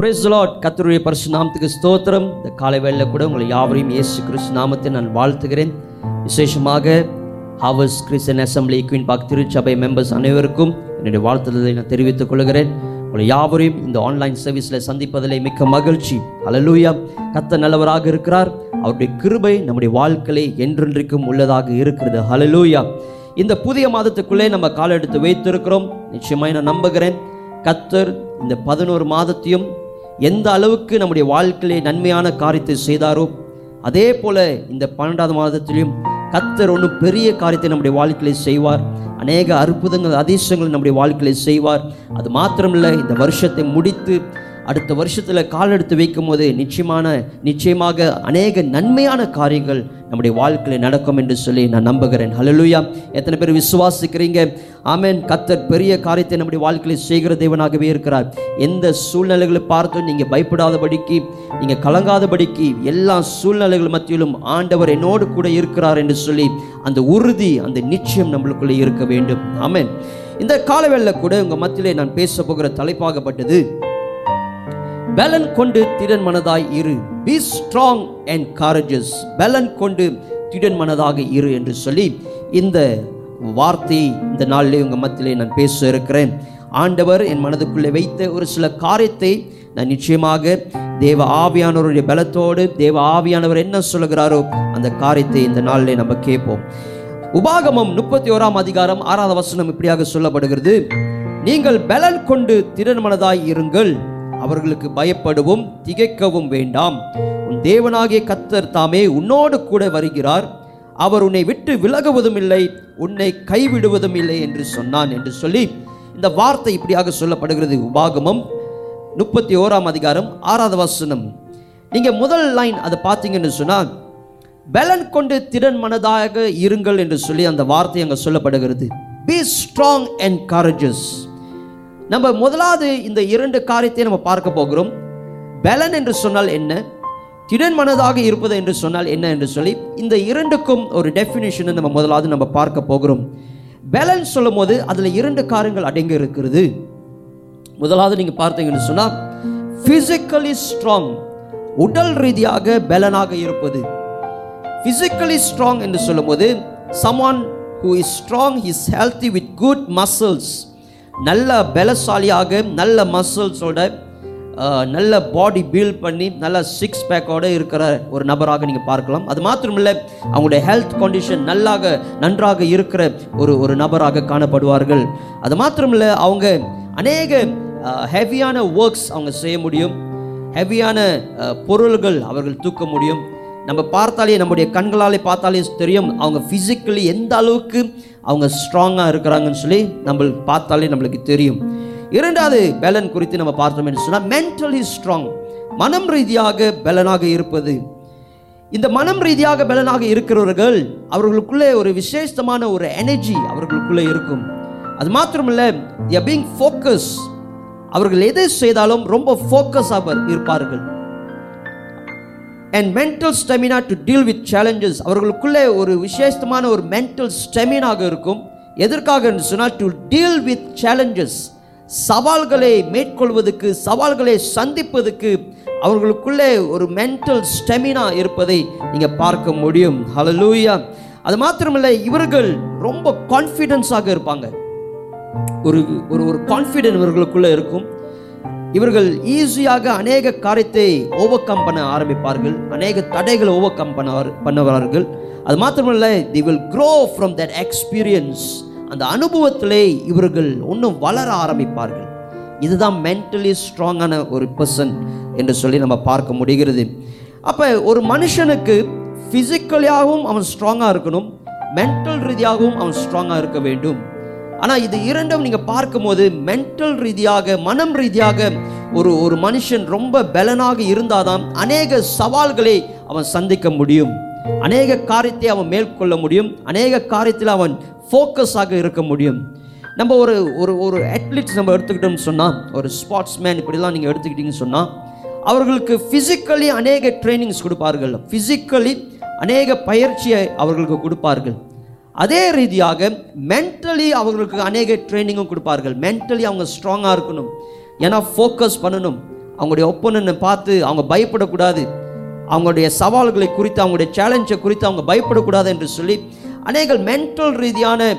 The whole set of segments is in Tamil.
பிரேஸ் லார்ட் கத்தருடைய பரிசு நாமத்துக்கு ஸ்தோத்திரம். இந்த காலை வேளையில கூட உங்களை யாவரையும் இயேசு கிறிஸ்து நாமத்தை நான் வாழ்த்துகிறேன். விசேஷமாக ஹவர்ஸ் கிறிஸ்டன் அசம்பிளி குயின் பாக் திருச்சபை மெம்பர்ஸ் அனைவருக்கும் என்னுடைய வாழ்த்துதலை நான் தெரிவித்துக் கொள்கிறேன். உங்களை யாவரையும் இந்த ஆன்லைன் சர்வீஸில் சந்திப்பதிலே மிக்க மகிழ்ச்சி. அலலூயா கத்த நல்லவராக இருக்கிறார். அவருடைய கிருபை நம்முடைய வாழ்க்கையை என்றென்றைக்கும் உள்ளதாக இருக்கிறது. அலலூயா இந்த புதிய மாதத்துக்குள்ளே நம்ம காலை எடுத்து வைத்திருக்கிறோம். நிச்சயமாக நான் நம்புகிறேன். கத்தர் இந்த பதினோரு மாதத்தையும் எந்த அளவுக்கு நம்முடைய வாழ்க்கையிலே நன்மையான காரியத்தை செய்தாரோ அதே போல இந்த பன்னெண்டாவது மாதத்திலையும் கத்தர் ஒன்று பெரிய காரியத்தை நம்முடைய வாழ்க்கையிலே செய்வார். அநேக அற்புதங்கள் அதிசயங்கள் நம்முடைய வாழ்க்கையிலே செய்வார். அது மாத்திரமில்லை இந்த வருஷத்தை முடித்து அடுத்த வருஷத்தில் கால் எடுத்து வைக்கும் போது நிச்சயமான நிச்சயமாக அநேக நன்மையான காரியங்கள் நம்முடைய வாழ்க்கையில் நடக்கும் என்று சொல்லி நான் நம்புகிறேன். ஹலலுயா எத்தனை பேர் விசுவாசிக்கிறீங்க? ஆமேன் கத்தர் பெரிய காரியத்தை நம்முடைய வாழ்க்கையில் செய்கிற தேவனாகவே இருக்கிறார். எந்த சூழ்நிலைகளை பார்த்தும் நீங்கள் பயப்படாதபடிக்கு நீங்கள் கலங்காதபடிக்கு எல்லா சூழ்நிலைகள் மத்தியிலும் ஆண்டவர் என்னோடு கூட இருக்கிறார் என்று சொல்லி அந்த உறுதி அந்த நிச்சயம் நம்மளுக்குள்ளே இருக்க வேண்டும். ஆமேன் இந்த காலவேளையில கூட உங்கள் மத்தியிலே நான் பேச போகிற தலைப்பாகப்பட்டது பலன் கொண்டு திடன் மனதாய் இரு. பி ஸ்ட்ராங் அண்ட் காரேஜஸ் பலன் கொண்டு திடன் மனதாக இரு என்று சொல்லி இந்த வார்த்தை இந்த நாளிலே உங்கள் மத்தியிலே நான் பேச இருக்கிறேன். ஆண்டவர் என் மனதுக்குள்ளே வைத்த ஒரு சில காரியத்தை நான் நிச்சயமாக தேவ ஆவியானவருடைய பலத்தோடு தேவ ஆவியானவர் என்ன சொல்லுகிறாரோ அந்த காரியத்தை இந்த நாளிலே நம்ம கேட்போம். உபாகமம் முப்பத்தி ஓராம் அதிகாரம் ஆறாவது வசனம் இப்படியாக சொல்லப்படுகிறது. நீங்கள் பலன் கொண்டு திறன் மனதாய் இருங்கள். அவர்களுக்கு பயப்படவும் திகைக்கவும் வேண்டாம். உன் தேவனாகிய கத்தர் தாமே உன்னோடு கூட வருகிறார். அவர் உன்னை விட்டு விலகுவதும் இல்லை உன்னை கைவிடுவதும் இல்லை என்று சொன்னான் என்று சொல்லி இந்த வார்த்தை இப்படியாக சொல்லப்படுகிறது. உபாகமம் முப்பத்தி ஓராம் அதிகாரம் ஆறாவது வசனம். நீங்க முதல் லைன் அதை பார்த்தீங்கன்னு சொன்னால் பலன் கொண்டு திறன் மனதாக இருங்கள் என்று சொல்லி அந்த வார்த்தை அங்கே சொல்லப்படுகிறது. பி ஸ்ட்ராங் அண்ட் கரேஜஸ் நம்ம முதலாவது இந்த இரண்டு காரியத்தை நம்ம பார்க்க போகிறோம். பலன் என்று சொன்னால் என்ன? திடன் மனதாக இருப்பது என்று சொன்னால் என்ன என்று சொல்லி இந்த இரண்டுக்கும் ஒரு டெஃபினேஷனை நம்ம முதலாவது நம்ம பார்க்க போகிறோம். பேலன்ஸ் சொல்லும் போது அதில் இரண்டு காரியங்கள் அடங்கி இருக்கிறது. முதலாவது நீங்கள் பார்த்தீங்கன்னு சொன்னால் ஃபிசிக்கலி ஸ்ட்ராங் உடல் ரீதியாக பலனாக இருப்பது. ஃபிசிக்கலி ஸ்ட்ராங் என்று சொல்லும்போது someone who is strong is healthy with good muscles நல்ல பலசாலியாக நல்ல மசில்ஸோட நல்ல பாடி பில்ட் பண்ணி நல்ல சிக்ஸ் பேக்கோடு இருக்கிற ஒரு நபராக நீங்கள் பார்க்கலாம். அது மாத்திரமில்லை அவங்களுடைய ஹெல்த் கண்டிஷன் நல்லாக நன்றாக இருக்கிற ஒரு ஒரு நபராக காணப்படுவார்கள். அது மாத்திரமில்லை அவங்க அநேக ஹெவியான ஒர்க்ஸ் அவங்க செய்ய முடியும். ஹெவியான பொருள்கள் அவர்கள் தூக்க முடியும். நம்ம பார்த்தாலே நம்முடைய கண்களாலே பார்த்தாலே தெரியும் அவங்க ஃபிசிக்கலி எந்த அளவுக்கு அவங்க ஸ்ட்ராங்காக இருக்கிறாங்கன்னு சொல்லி நம்ம பார்த்தாலே நம்மளுக்கு தெரியும். இரண்டாவது பலன் குறித்து நம்ம பார்த்தோம் என்று சொன்னால் மென்டலி ஸ்ட்ராங் மனம் ரீதியாக பலனாக இருப்பது. இந்த மனம் ரீதியாக பலனாக இருக்கிறவர்கள் அவர்களுக்குள்ளே ஒரு விசேஷமான ஒரு எனர்ஜி அவர்களுக்குள்ளே இருக்கும். அது மாத்திரமில்ல பீங் ஃபோக்கஸ் அவர்கள் எதை செய்தாலும் ரொம்ப ஃபோக்கஸாக இருப்பார்கள். And mental stamina to deal with challenges அவர்களுக்குள்ளே ஒரு விசேஷமான ஒரு மென்டல் ஸ்டெமினாக இருக்கும். எதற்காக சொன்னால் டு டீல் வித் சேலஞ்சஸ் சவால்களை மேற்கொள்வதற்கு சவால்களை சந்திப்பதற்கு அவர்களுக்குள்ளே ஒரு மென்டல் ஸ்டெமினா இருப்பதை நீங்கள் பார்க்க முடியும். ஹலலூயா அது மாத்திரமில்லை இவர்கள் ரொம்ப கான்ஃபிடென்ஸாக இருப்பாங்க. ஒரு ஒரு ஒரு கான்ஃபிடென்ட் இவர்களுக்குள்ளே இருக்கும். இவர்கள் ஈஸியாக அநேக காரியத்தை ஓவர் கம் பண்ண ஆரம்பிப்பார்கள். அநேக தடைகளை ஓவர் கம் பண்ண பண்ணுவார்கள். அது மாத்திரமல்ல they will grow from that experience அந்த அனுபவத்திலே இவர்கள் ஒன்றும் வளர ஆரம்பிப்பார்கள். இதுதான் மென்டலி ஸ்ட்ராங்கான ஒரு பர்சன் என்று சொல்லி நம்ம பார்க்க முடிகிறது. அப்போ ஒரு மனுஷனுக்கு ஃபிசிக்கலியாகவும் அவன் ஸ்ட்ராங்காக இருக்கணும் மென்டல் ரீதியாகவும் அவன் ஸ்ட்ராங்காக இருக்க வேண்டும். ஆனால் இது இரண்டும் நீங்கள் பார்க்கும்போது மென்டல் ரீதியாக மனம் ரீதியாக ஒரு ஒரு மனுஷன் ரொம்ப பலனாக இருந்தாதான் அநேக சவால்களை அவன் சந்திக்க முடியும். அநேக காரியத்தை அவன் மேற்கொள்ள முடியும். அநேக காரியத்தில் அவன் ஃபோக்கஸாக இருக்க முடியும். நம்ம ஒரு ஒரு ஒரு அத்லீட்ஸ் நம்ம எடுத்துக்கிட்டோம்னு சொன்னால் ஒரு ஸ்போர்ட்ஸ் மேன் இப்படிலாம் நீங்கள் எடுத்துக்கிட்டீங்கன்னு சொன்னால் அவர்களுக்கு ஃபிசிக்கலி அநேக ட்ரைனிங்ஸ் கொடுப்பார்கள். ஃபிசிக்கலி அநேக பயிற்சியை அவர்களுக்கு கொடுப்பார்கள். அதே ரீதியாக மென்டலி அவர்களுக்கு அநேக ட்ரைனிங்கும் கொடுப்பார்கள். மென்டலி அவங்க ஸ்ட்ராங்காக இருக்கணும். ஏன்னா ஃபோக்கஸ் பண்ணணும். அவங்களுடைய ஒப்பனனை பார்த்து அவங்க பயப்படக்கூடாது. அவங்களுடைய சவால்களை குறித்து அவங்களுடைய சேலஞ்சை குறித்து அவங்க பயப்படக்கூடாது என்று சொல்லி அநேக மென்டல் ரீதியான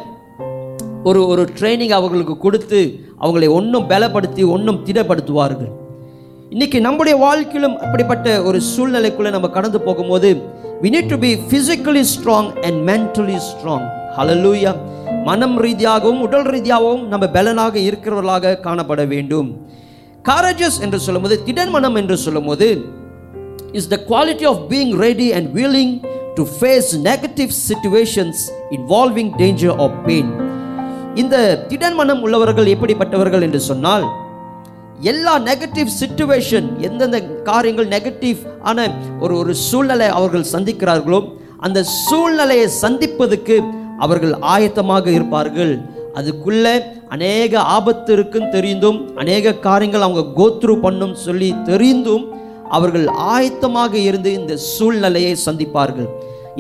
ஒரு ஒரு ட்ரைனிங் அவர்களுக்கு கொடுத்து அவங்களை ஒன்றும் பலப்படுத்தி ஒன்றும் திடப்படுத்துவார்கள். இன்றைக்கி நம்முடைய வாழ்க்கையிலும் அப்படிப்பட்ட ஒரு சூழ்நிலைக்குள்ளே நம்ம கடந்து போகும்போது we need to be physically strong and mentally strong hallelujah மனம் ரீதியாகவும் உடல் ரீதியாகவும் நம்ம பலனாக இருக்கிறவர்களாக காணப்பட வேண்டும் காரேஜஸ் என்று சொல்லும்போது திடன் மனம் என்று சொல்லும்போது is the quality of being ready and willing to face negative situations involving danger of pain இந்த திடன் மனம் உள்ளவர்கள் எப்படிப்பட்டவர்கள் என்று சொன்னால் எல்லா நெகட்டிவ் சுச்சுவேஷன் எந்தெந்த காரியங்கள் நெகட்டிவ் ஆன ஒரு ஒரு சூழ்நிலை அவர்கள் சந்திக்கிறார்களோ அந்த சூழ்நிலையை சந்திப்பதற்கு அவர்கள் ஆயத்தமாக இருப்பார்கள். அதுக்குள்ளே அநேக ஆபத்து இருக்குன்னு தெரிந்தும் அநேக காரியங்கள் அவங்க கோத்ரூ பண்ணும் சொல்லி தெரிந்தும் அவர்கள் ஆயத்தமாக இருந்து இந்த சூழ்நிலையை சந்திப்பார்கள்.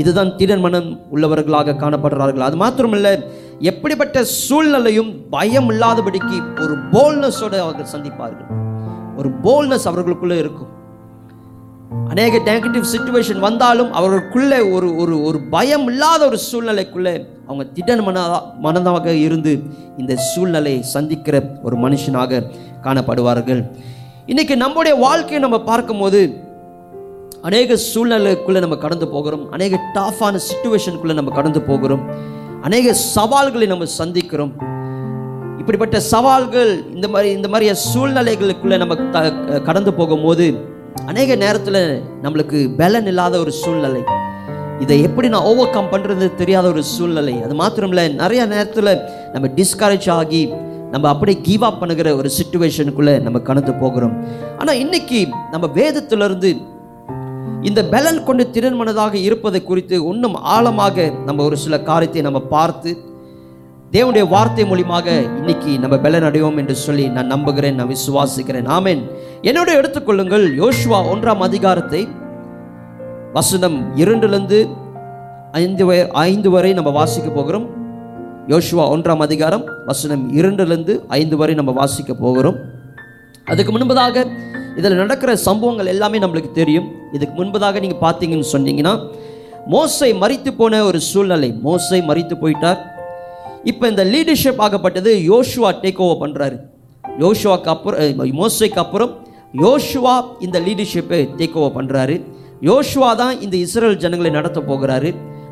இதுதான் திடன் மனம் உள்ளவர்களாக காணப்படுறார்கள் அது மாத்திரமில்லை எப்படிப்பட்ட சூழ்நிலையும் பயம் இல்லாதபடிக்கு ஒரு போல்னஸோட அவர்கள் சந்திப்பார்கள். ஒரு போல்னஸ் அவர்களுக்குள்ளே இருக்கும். அநேக நெகட்டிவ் சுச்சுவேஷன் வந்தாலும் அவர்களுக்குள்ளே ஒரு ஒரு ஒரு பயம் இல்லாத ஒரு சூழ்நிலைக்குள்ளே அவங்க திடன் மனதா மனதாக இருந்து இந்த சூழ்நிலையை சந்திக்கிற ஒரு மனுஷனாக காணப்படுவார்கள். இன்றைக்கி நம்முடைய வாழ்க்கையை நம்ம பார்க்கும்போது அநேக சூழ்நிலைக்குள்ளே நம்ம கடந்து போகிறோம். அநேக டாஃபான சுச்சுவேஷனுக்குள்ளே நம்ம கடந்து போகிறோம். அநேக சவால்களை நம்ம சந்திக்கிறோம். இப்படிப்பட்ட சவால்கள் இந்த மாதிரி இந்த மாதிரிய சூழ்நிலைகளுக்குள்ளே நம்ம த- கடந்து போகும்போது அநேக நேரத்தில் நம்மளுக்கு பலன் இல்லாத ஒரு சூழ்நிலை. இதை எப்படி நான் ஓவர் கம் பண்ணுறது தெரியாத ஒரு சூழ்நிலை. அது மாத்திரமில்ல நிறைய நேரத்தில் நம்ம டிஸ்கரேஜ் ஆகி நம்ம அப்படியே கிவ் அப் பண்ணுகிற ஒரு சுச்சுவேஷனுக்குள்ளே நம்ம கடந்து போகிறோம். ஆனால் இன்னைக்கு நம்ம வேதத்திலிருந்து இந்த பலன் கொண்டு திறன்மனதாக இருப்பதை குறித்து இன்னும் ஆழமாக நம்ம ஒரு சில காரியத்தை நம்ம பார்த்து தேவனுடைய வார்த்தை மூலியமாக இன்னைக்கு நம்ம பலன் அடைவோம் என்று சொல்லி நான் நம்புகிறேன் நான் விசுவாசிக்கிறேன். ஆமேன். என்னோட எடுத்துக்கொள்ளுங்கள் யோசுவா ஒன்றாம் அதிகாரத்தை வசனம் இரண்டுலேருந்து ஐந்து வய ஐந்து வரை நம்ம வாசிக்க போகிறோம். யோசுவா ஒன்றாம் அதிகாரம் வசனம் இரண்டுலேருந்து ஐந்து வரை நம்ம வாசிக்க போகிறோம். அதுக்கு முன்பதாக இதில் நடக்கிற சம்பவங்கள் எல்லாமே நம்மளுக்கு தெரியும். இதுக்கு முன்பதாக நீங்கள் பார்த்தீங்கன்னு சொன்னீங்கன்னா மோசை மறித்து போன ஒரு சூழ்நிலை. மோசை மறித்து போயிட்டார். இப்போ இந்த லீடர்ஷிப் ஆகப்பட்டது யோசுவா டேக் ஓவர் பண்ணுறாரு யோசுவாக்கு அப்புறம் மோசைக்கு அப்புறம் யோசுவா இந்த லீடர்ஷிப்பை டேக் ஓவர் பண்ணுறாரு யோசுவா தான் இந்த இஸ்ரேல் ஜனங்களை நடத்த போகிறாரு.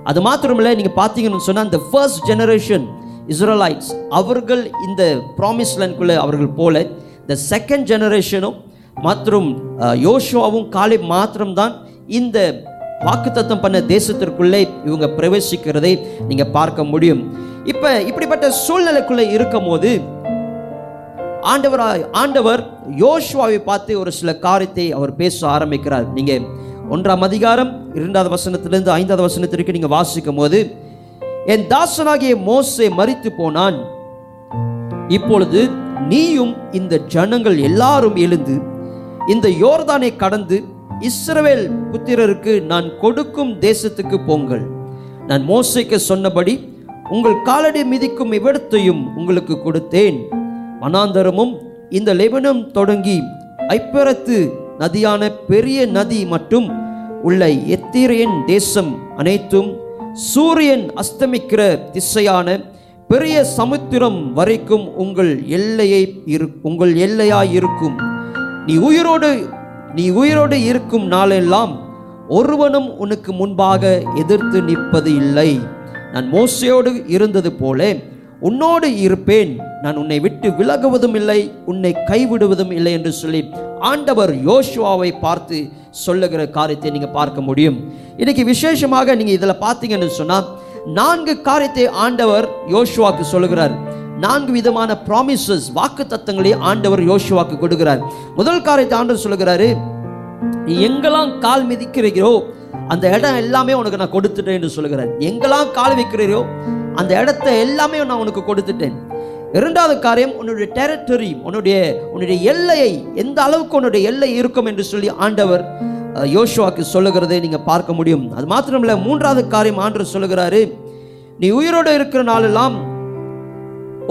அது மாத்திரமில்லை நீங்கள் பார்த்தீங்கன்னு சொன்னால் இந்த ஃபர்ஸ்ட் ஜெனரேஷன் இஸ்ரேலைட்ஸ் அவர்கள் இந்த ப்ராமிஸ் லேண்ட்குள்ளே அவர்கள் போல இந்த செகண்ட் ஜெனரேஷனும் மற்றும் யோஷுவாவும் யோசுவாவும் காலை மாத்திரம்தான் இந்த வாக்குத்தத்தம் பண்ண தேசத்திற்குள்ளே இவங்க பிரவேசிக்கிறதை நீங்கள் பார்க்க முடியும். இப்போ இப்படிப்பட்ட சூழ்நிலைக்குள்ளே இருக்கும்போது ஆண்டவராய் ஆண்டவர் யோசுவாவை பார்த்து ஒரு சில காரியத்தை அவர் பேச ஆரம்பிக்கிறார். நீங்கள் ஒன்றாம் அதிகாரம் இரண்டாவது வசனத்திலிருந்து ஐந்தாவது வசனத்திற்கு நீங்கள் வாசிக்கும் போது என் தாசனாகிய மோசே மறித்து போனான். இப்பொழுது நீயும் இந்த ஜனங்கள் எல்லாரும் எழுந்து இந்த யோர்தானை கடந்து இஸ்ரவேல் புத்திரருக்கு நான் கொடுக்கும் தேசத்துக்கு போங்கள். நான் மோசைக்கு சொன்னபடி உங்கள் காலடி மிதிக்கும் இவ்விடத்தையும் உங்களுக்கு கொடுத்தேன். மனாந்தரமும் இந்த லெபனம் தொடங்கி ஐப்பரத்து நதியான பெரிய நதி மட்டும் உள்ள எத்திரியன் தேசம் அனைத்தும் சூரியன் அஸ்தமிக்கிற திசையான பெரிய சமுத்திரம் வரைக்கும் உங்கள் எல்லையை இரு உங்கள் எல்லையாய் இருக்கும். நீ உயிரோடு நீ உயிரோடு இருக்கும் நாளெல்லாம் ஒருவனும் உனக்கு முன்பாக எதிர்த்து நிற்பது இல்லை. நான் மோசையோடு இருந்தது போல உன்னோடு இருப்பேன். நான் உன்னை விட்டு விலகுவதும் இல்லை உன்னை கைவிடுவதும் இல்லை என்று சொல்லி ஆண்டவர் யோசுவாவை பார்த்து சொல்லுகிற காரியத்தை நீங்கள் பார்க்க முடியும். இன்னைக்கு விசேஷமாக நீங்கள் இதில் பார்த்தீங்கன்னு சொன்னால் நான்கு காரியத்தை ஆண்டவர் யோசுவாக்கு சொல்லுகிறார். நான்கு விதமான ப்ராமிசஸ் வாக்கு தத்தங்களை ஆண்டவர் யோசுவாக்கு கொடுக்கிறார். முதல் காரியத்தை ஆண்டவர் சொல்லுகிறாரு நீ எங்கெல்லாம் கால் மிதிக்கிறீரோ அந்த இடம் எல்லாமே உனக்கு நான் கொடுத்துட்டேன் என்று சொல்லுகிறார். எங்கெல்லாம் கால் வைக்கிறீரோ அந்த இடத்த எல்லாமே நான் உனக்கு கொடுத்துட்டேன். இரண்டாவது காரியம் உன்னுடைய டெரிட்டரி உன்னுடைய உன்னுடைய எல்லையை எந்த அளவுக்கு உன்னுடைய எல்லை இருக்கும் என்று சொல்லி ஆண்டவர் யோசுவாக்கு சொல்லுகிறதை நீங்க பார்க்க முடியும். அது மாத்திரமில்ல மூன்றாவது காரியம் ஆண்டவர் சொல்லுகிறாரு நீ உயிரோடு இருக்கிற நாளெல்லாம்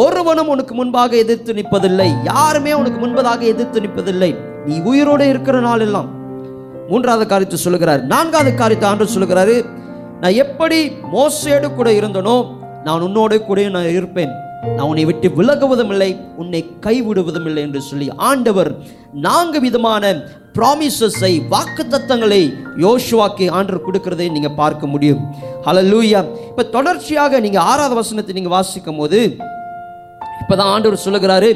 ஒருவனும் உனக்கு முன்பாக எதிர்த்து நிற்பதில்லை. யாருமே உனக்கு முன்பதாக எதிர்த்து நிற்பதில்லை. நீ உயிரோடு இருக்கிற நாள் எல்லாம் மூன்றாவது காரியத்தை சொல்லுகிறார். நான்காவது காரியத்தை ஆண்டு சொல்லுகிறாரு. நான் எப்படி மோசேடு கூட இருந்தனோ நான் உன்னோட கூட நான் இருப்பேன். நான் உன்னை விட்டு விலகுவதும் இல்லை உன்னை கைவிடுவதும் இல்லை என்று சொல்லி ஆண்டவர் நான்கு விதமான ப்ராமிசஸை வாக்கு தத்தங்களை யோசுவாக்கு ஆண்டர் கொடுக்கிறதை நீங்க பார்க்க முடியும். ஹலலூயா இப்ப தொடர்ச்சியாக நீங்க ஆறாவது வசனத்தை நீங்க வாசிக்கும் போது இப்பதான் ஆண்டவர் சொல்லுகிறாரு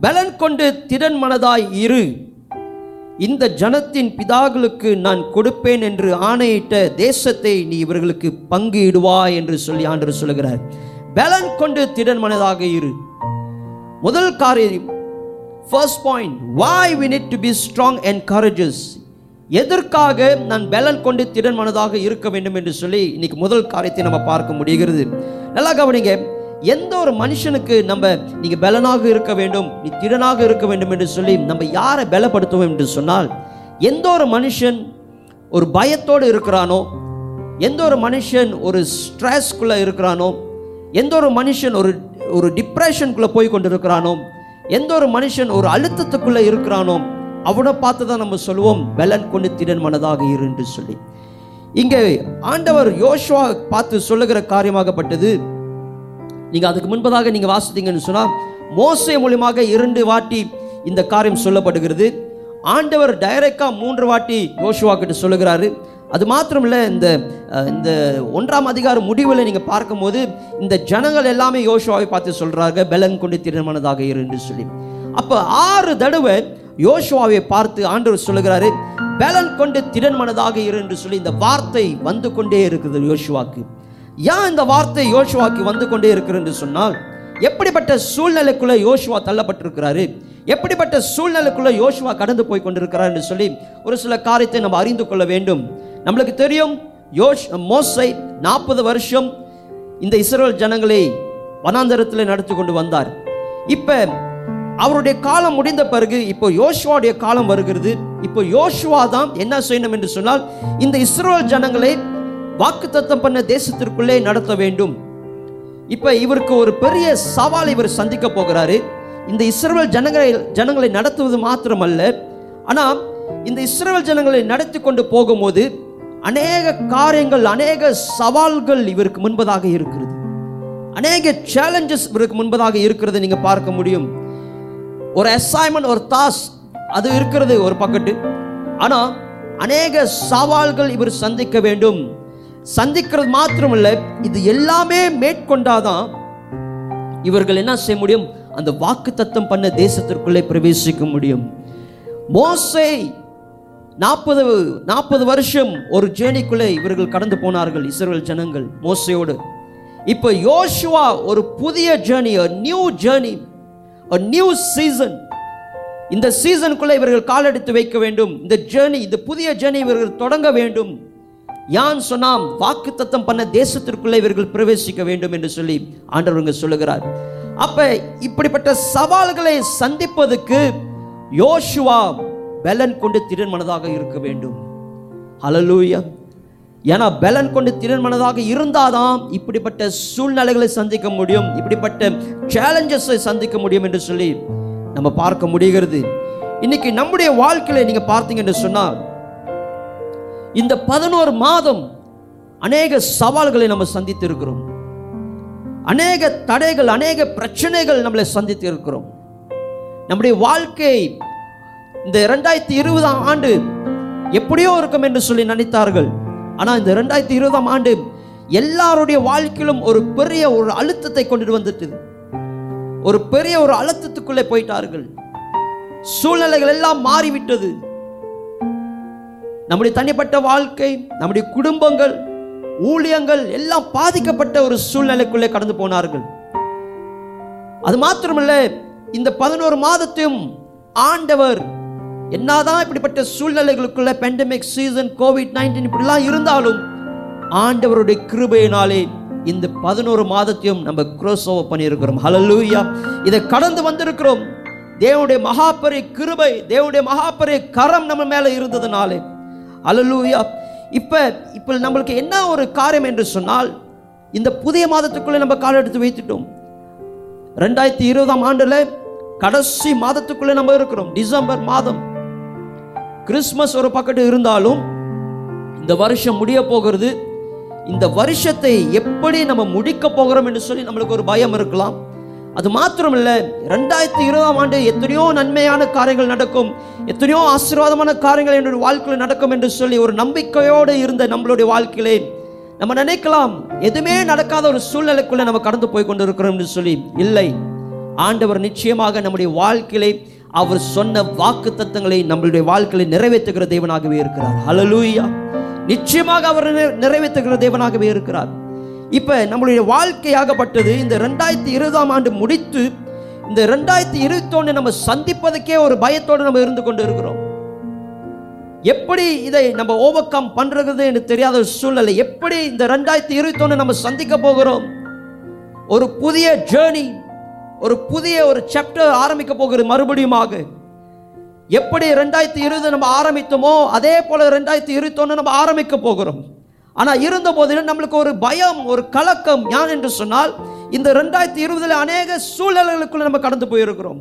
பலன் கொண்டு திறன் மனதாய் இரு. இந்த ஜனத்தின் பிதாக்களுக்கு நான் கொடுப்பேன் என்று ஆணையிட்ட தேசத்தை நீ இவர்களுக்கு பங்கு இடுவா என்று சொல்லி ஆண்டவர் சொல்லுகிறார். பலன் கொண்டு திறன் மனதாக இரு. முதல் காரியம் first point why we need to be strong and courageous எதற்காக நான் பலன் கொண்டு திறன் மனதாக இருக்க வேண்டும் என்று சொல்லி இன்னைக்கு முதல் காரியத்தை நம்ம பார்க்க முடிகிறது. நல்லா கவனிங்க எந்த ஒரு மனுஷனுக்கு நம்ம நீங்க பலனாக இருக்க வேண்டும் நீ திறனாக இருக்க வேண்டும் என்று சொல்லி நம்ம யாரை பலப்படுத்துவோம் என்று சொன்னால் எந்த ஒரு மனுஷன் ஒரு பயத்தோடு இருக்கிறானோ எந்த ஒரு மனுஷன் ஒரு ஸ்ட்ரெஸ்க்குள்ள இருக்கிறானோ எந்த ஒரு மனுஷன் ஒரு ஒரு டிப்ரெஷனுக்குள்ளே போய் கொண்டு இருக்கிறானோ எந்த ஒரு மனுஷன் ஒரு அழுத்தத்துக்குள்ளே இருக்கிறானோ அவனை பார்த்து தான் நம்ம சொல்லுவோம் பலன் கொண்டு திடன் மனதாக இரு என்று சொல்லி. இங்கே ஆண்டவர் யோசுவா பார்த்து சொல்லுகிற காரியமாகப்பட்டது நீங்கள் அதுக்கு முன்பதாக நீங்கள் வாசித்தீங்கன்னு சொன்னால் மோசை மூலியமாக இரண்டு வாட்டி இந்த காரியம் சொல்லப்படுகிறது. ஆண்டவர் டைரக்டாக மூன்று வாட்டி யோசுவா கிட்ட சொல்லுகிறாரு. அது மாத்திரமில்ல இந்த இந்த ஒன்றாம் அதிகார முடிவில் நீங்கள் பார்க்கும்போது இந்த ஜனங்கள் எல்லாமே யோசுவாவை பார்த்து சொல்கிறாங்க பெலன் கொண்டு திருமணதாக இரு என்று சொல்லி. அப்போ ஆறு தடவை யோசுவாவை பார்த்து ஆண்டவர் சொல்லுகிறாரு பலன் கொண்டு திறன்மனதாக இரு என்று சொல்லி இந்த வார்த்தை வந்து கொண்டே இருக்குது யோசுவாக்கு. ஏன் இந்த வார்த்தை யோசுவாக்கு வந்து கொண்டே இருக்கிறது சொன்னால் எப்படிப்பட்ட சூழ்நிலைக்குள்ள யோசுவா தள்ளப்பட்டிருக்கிறாரு? எப்படிப்பட்ட சூழ்நிலைக்குள்ள யோசுவா கடந்து போய் கொண்டிருக்கிறார் என்று சொல்லி ஒரு சில காரியத்தை நம்ம அறிந்து கொள்ள வேண்டும். நம்மளுக்கு தெரியும் யோஷ் மோசை நாற்பது வருஷம் இந்த இஸ்ரேல் ஜனங்களை வனாந்தரத்தில் நடத்தி கொண்டு வந்தார். இப்போ அவருடைய காலம் முடிந்த பிறகு இப்போ யோசுவாவுடைய காலம் வருகிறது. இப்போ யோசுவா தான் என்ன செய்யணும் என்று சொன்னால் இந்த இஸ்ரோல் ஜனங்களை வாக்குத்தத்தம் பண்ண தேசத்திற்குள்ளே நடத்த வேண்டும். இப்ப இவருக்கு ஒரு பெரிய சவால் இவர் சந்திக்க போகிறாரு. இந்த இஸ்ரவேல் ஜனங்களை ஜனங்களை நடத்துவது மாத்திரமல்ல. ஆனா இந்த இஸ்ரவேல் ஜனங்களை நடத்தி கொண்டு போகும்போது அநேக காரியங்கள் அநேக சவால்கள் இவருக்கு முன்பதாக இருக்கிறது. அநேக சேலஞ்சஸ் இவருக்கு முன்பதாக இருக்கிறது நீங்க பார்க்க முடியும். ஒரு அசைன்மெண்ட் ஒரு தாஸ் அது இருக்கிறது ஒரு பக்கத்து. ஆனா அநேக சவால்கள் இவர் சந்திக்க வேண்டும். சந்திக்கிறது மாத்திரமல்ல இது எல்லாமே மேற்கொண்டாதான் இவர்கள் என்ன செய்ய முடியும்? அந்த வாக்கு தத்தம் பண்ண தேசத்திற்குள்ளே பிரவேசிக்க முடியும். மோசை நாற்பது நாற்பது வருஷம் ஒரு ஜேர்னிக்குள்ளே இவர்கள் கடந்து போனார்கள் இஸ்ரேல் ஜனங்கள் மோசையோடு. இப்போ யோசுவா ஒரு புதிய journey new journey new season இந்த சீசனுக்குள்ளே இவர்கள் காலெடுத்து வைக்க வேண்டும். இந்த ஜேர்னி இந்த புதிய ஜேர்னி இவர்கள் தொடங்க வேண்டும். யான் சொன்னாம் வாக்கு தத்தம் பண்ண தேசத்திற்குள்ளே இவர்கள் பிரவேசிக்க வேண்டும் என்று சொல்லி ஆண்டவருங்க சொல்லுகிறார். அப்ப இப்படிப்பட்ட சவால்களை சந்திப்பதற்கு யோசுவா பலன் கொண்டு திறன்மனதாக இருக்க வேண்டும். ஹalleluya. ஏன்னா பலன் கொண்டு திறன்மனதாக இருந்தாதான் இப்படிப்பட்ட சூழ்நிலைகளை சந்திக்க முடியும் இப்படிப்பட்ட சேலஞ்சஸை சந்திக்க முடியும் என்று சொல்லி நம்ம பார்க்க முடிகிறது. இன்னைக்கு நம்முடைய வாழ்க்கையில நீங்க பார்த்தீங்கன்னு சொன்னால் இந்த பதினோரு மாதம் அநேக சவால்களை நம்ம சந்தித்து இருக்கிறோம் அநேக தடைகள் அநேக பிரச்சனைகள் நம்மளை சந்தித்து இருக்கிறோம் நம்முடைய வாழ்க்கை இந்த இரண்டாயிரத்தி இருபதாம் ஆண்டு எப்படியோ இருக்கும் என்று சொல்லி நினைத்தார்கள். ஆனால் இந்த இரண்டாயிரத்தி இருபதாம் ஆண்டு எல்லாருடைய வாழ்க்கையிலும் ஒரு பெரிய ஒரு அழுத்தத்தை கொண்டு வந்துட்டது ஒரு பெரிய ஒரு அழுத்தத்துக்குள்ளே போயிட்டார்கள். சூழ்நிலைகள் எல்லாம் மாறிவிட்டது. நம்முடைய தனிப்பட்ட வாழ்க்கை நம்முடைய குடும்பங்கள் ஊழியங்கள் எல்லாம் பாதிக்கப்பட்ட ஒரு சூழ்நிலைக்குள்ளே கடந்து போனார்கள். அது மாத்திரமல்ல இந்த பதினோரு மாதத்தையும் ஆண்டவர் என்னதான் இப்படிப்பட்ட சூழ்நிலைகளுக்குள்ள பெண்டமிக் சீசன் கோவிட் நைன்டீன் இப்படிலாம் இருந்தாலும் ஆண்டவருடைய கிருபையினாலே இந்த பதினோரு மாதத்தையும் நம்ம cross ஓவர் பண்ணியிருக்கிறோம். ஹலலூயா இதை கடந்து வந்திருக்கிறோம். தேவனுடைய மகாபரி கிருபை தேவனுடைய மகாபரி கரம் நம்ம மேலே இருந்ததுனாலே. அலலூயா இப்போ இப்போ நம்மளுக்கு என்ன ஒரு காரியம் என்று சொன்னால் இந்த புதிய மாதத்துக்குள்ளே நம்ம கால் எடுத்து வைத்துட்டோம். ரெண்டாயிரத்தி இருபதாம் ஆண்டில் கடைசி மாதத்துக்குள்ளே நம்ம இருக்கிறோம். டிசம்பர் மாதம். கிறிஸ்மஸ் ஒரு பக்கத்து இருந்தாலும் இந்த வருஷம் முடிய போகிறது. இந்த வருஷத்தை எப்படி நம்ம முடிக்க போகிறோம் என்று சொல்லி நம்மளுக்கு ஒரு பயம் இருக்கலாம். அது மாத்திரமில்லை ரெண்டாயிரத்தி இருபதாம் ஆண்டு எத்தனையோ நன்மையான காரியங்கள் நடக்கும் எத்தனையோ ஆசீர்வாதமான காரியங்கள் என்னுடைய வாழ்க்கையில் நடக்கும் என்று சொல்லி ஒரு நம்பிக்கையோடு இருந்த நம்மளுடைய வாழ்க்கையிலே நம்ம நினைக்கலாம் எதுவுமே நடக்காத ஒரு சூழ்நிலைக்குள்ளே நம்ம கடந்து போய் கொண்டு இருக்கிறோம் என்று சொல்லி இல்லை. ஆண்டவர் நிச்சயமாக நம்முடைய வாழ்க்கையிலே அவர் சொன்ன வாக்கு தத்தங்களை நம்மளுடைய வாழ்க்கையில நிறைவேற்றுகிற தேவனாகவே இருக்கிறார். ஹலலூயா நிச்சயமாக அவர் நிறைவேற்றுகிற தேவனாகவே இருக்கிறார். இப்போ நம்மளுடைய வாழ்க்கையாகப்பட்டது இந்த ரெண்டாயிரத்தி இருபதாம் ஆண்டு முடித்து இந்த ரெண்டாயிரத்தி இருபத்தொன்னு நம்ம சந்திப்பதற்கே ஒரு பயத்தோடு நம்ம இருந்து கொண்டு இருக்கிறோம் எப்படி இதை நம்ம ஓவர் கம் பண்றது என்று தெரியாத ஒரு சூழ்நிலை. எப்படி இந்த ரெண்டாயிரத்தி இருபத்தொன்னு நம்ம சந்திக்க போகிறோம்? ஒரு புதிய ஜேர்னி ஒரு புதிய ஒரு சாப்டர் ஆரம்பிக்க போகிறது மறுபடியுமாக. எப்படி ரெண்டாயிரத்தி இருபது நம்ம ஆரம்பித்தோமோ அதே போல ரெண்டாயிரத்தி இருபத்தொன்னு நம்ம ஆரம்பிக்க போகிறோம். ஆனால் இருந்த போதிலும் நம்மளுக்கு ஒரு பயம் ஒரு கலக்கம் யான் என்று சொன்னால் இந்த ரெண்டாயிரத்தி இருபதுல அநேக சூழ்நிலைகளுக்குள்ள நம்ம கடந்து போயிருக்கிறோம்.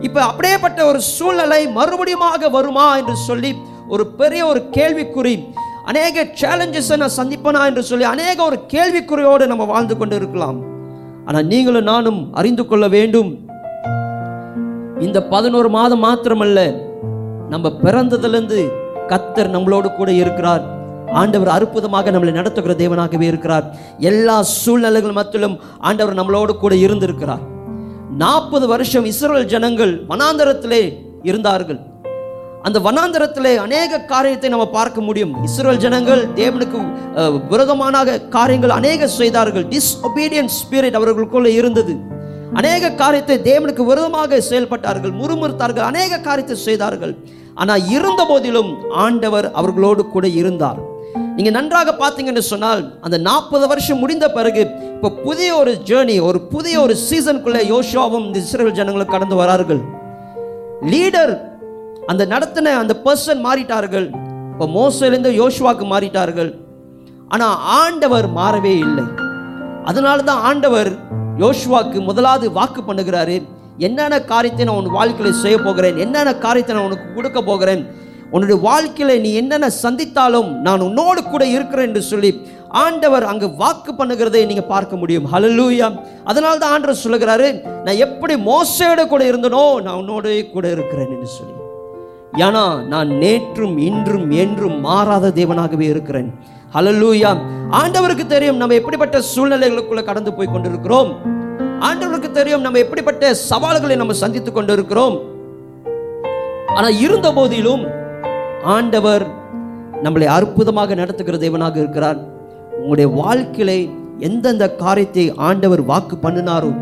இப்ப அப்படியேப்பட்ட ஒரு சூழ்நிலை மறுபடியுமாக வருமா என்று சொல்லி ஒரு பெரிய ஒரு கேள்விக்குறி அநேக சேலஞ்சஸை நான் சந்திப்பனா என்று சொல்லி அநேக ஒரு கேள்விக்குறியோடு நம்ம வாழ்ந்து கொண்டு இருக்கலாம் ஆனால் நீங்களும் நானும் அறிந்து கொள்ள வேண்டும் இந்த பதினோரு மாதம் மாத்திரமல்ல நம்ம பிறந்ததுலேருந்து கத்தர் நம்மளோடு கூட இருக்கிறார். ஆண்டவர் அற்புதமாக நம்மளை நடத்துகிற தேவனாகவே இருக்கிறார். எல்லா சூழ்நிலைகள் மத்தியிலும் ஆண்டவர் நம்மளோடு கூட இருந்திருக்கிறார். நாற்பது வருஷம் இஸ்ரேல் ஜனங்கள் வனாந்தரத்திலே இருந்தார்கள். அந்த வனாந்தரத்திலே அநேக காரியத்தை நம்ம பார்க்க முடியும். இஸ்ரேல் ஜனங்கள் தேவனுக்கு விரோதமான காரியங்கள் அநேக செய்தார்கள். டிஸ்ஒபீடியன்ட் ஸ்பிரிட் அவர்களுக்குள்ளே இருந்தது. அநேக காரியத்தை தேவனுக்கு விரோதமாக செயல்பட்டார்கள். முறுமுறுத்தார்கள். அநேக காரியத்தை செய்தார்கள். ஆனால் இருந்த போதிலும் ஆண்டவர் அவர்களோடு கூட இருந்தார். நீங்க நன்றாக பார்த்தீங்கன்னு சொன்னால் அந்த நாற்பது வருஷம் முடிந்த பிறகு இப்போ புதிய ஒரு ஜேர்னி ஒரு புதிய ஒரு சீசனுக்குள்ள யோசுவாவும் இந்த இஸ்ரேல் ஜனங்களும் கடந்து வரார்கள். லீடர் அந்த நடத்தின அந்த பர்சன் மாறிட்டார்கள். இப்போ மோசிலிருந்து யோசுவாக்கு மாறிட்டார்கள். ஆனால் ஆண்டவர் மாறவே இல்லை. அதனால தான் ஆண்டவர் யோசுவாக்கு முதலாவது வாக்கு பண்ணுகிறாரு. என்னென்ன காரியத்தை நான் உன் வாழ்க்கையில் செய்ய போகிறேன்? என்னென்ன காரியத்தை நான் உனக்கு கொடுக்க போகிறேன்? உன்னுடைய வாழ்க்கையில நீ என்னென்ன சந்தித்தாலும் நான் உன்னோடு கூட இருக்கிறேன் என்று சொல்லி ஆண்டவர் அங்கு வாக்கு பண்ணுகிறதை நீங்கள் பார்க்க முடியும். ஹலலூயா அதனால தான் ஆண்டவர் சொல்லுகிறாரு நான் எப்படி மோசையோட கூட இருந்தனோ நான் உன்னோட கூட இருக்கிறேன் என்று சொல்லி. ஏன்னா நான் நேற்றும் இன்றும் என்றும் மாறாத தேவனாகவே இருக்கிறேன். ஹலலூயா ஆண்டவருக்கு தெரியும் நம்ம எப்படிப்பட்ட சூழ்நிலைகளுக்குள்ள கடந்து போய் கொண்டிருக்கிறோம். ஆண்டவருக்கு தெரியும் நம்ம எப்படிப்பட்ட சவால்களை நம்ம சந்தித்துக் கொண்டிருக்கிறோம். ஆனா இருந்த போதிலும் ஆண்டவர் நம்மளை அற்புதமாக நடத்துகிற தேவனாக இருக்கிறார். உங்களுடைய வாழ்க்கையில எந்தெந்த காரியத்தை ஆண்டவர் வாக்கு பண்ணினாரோ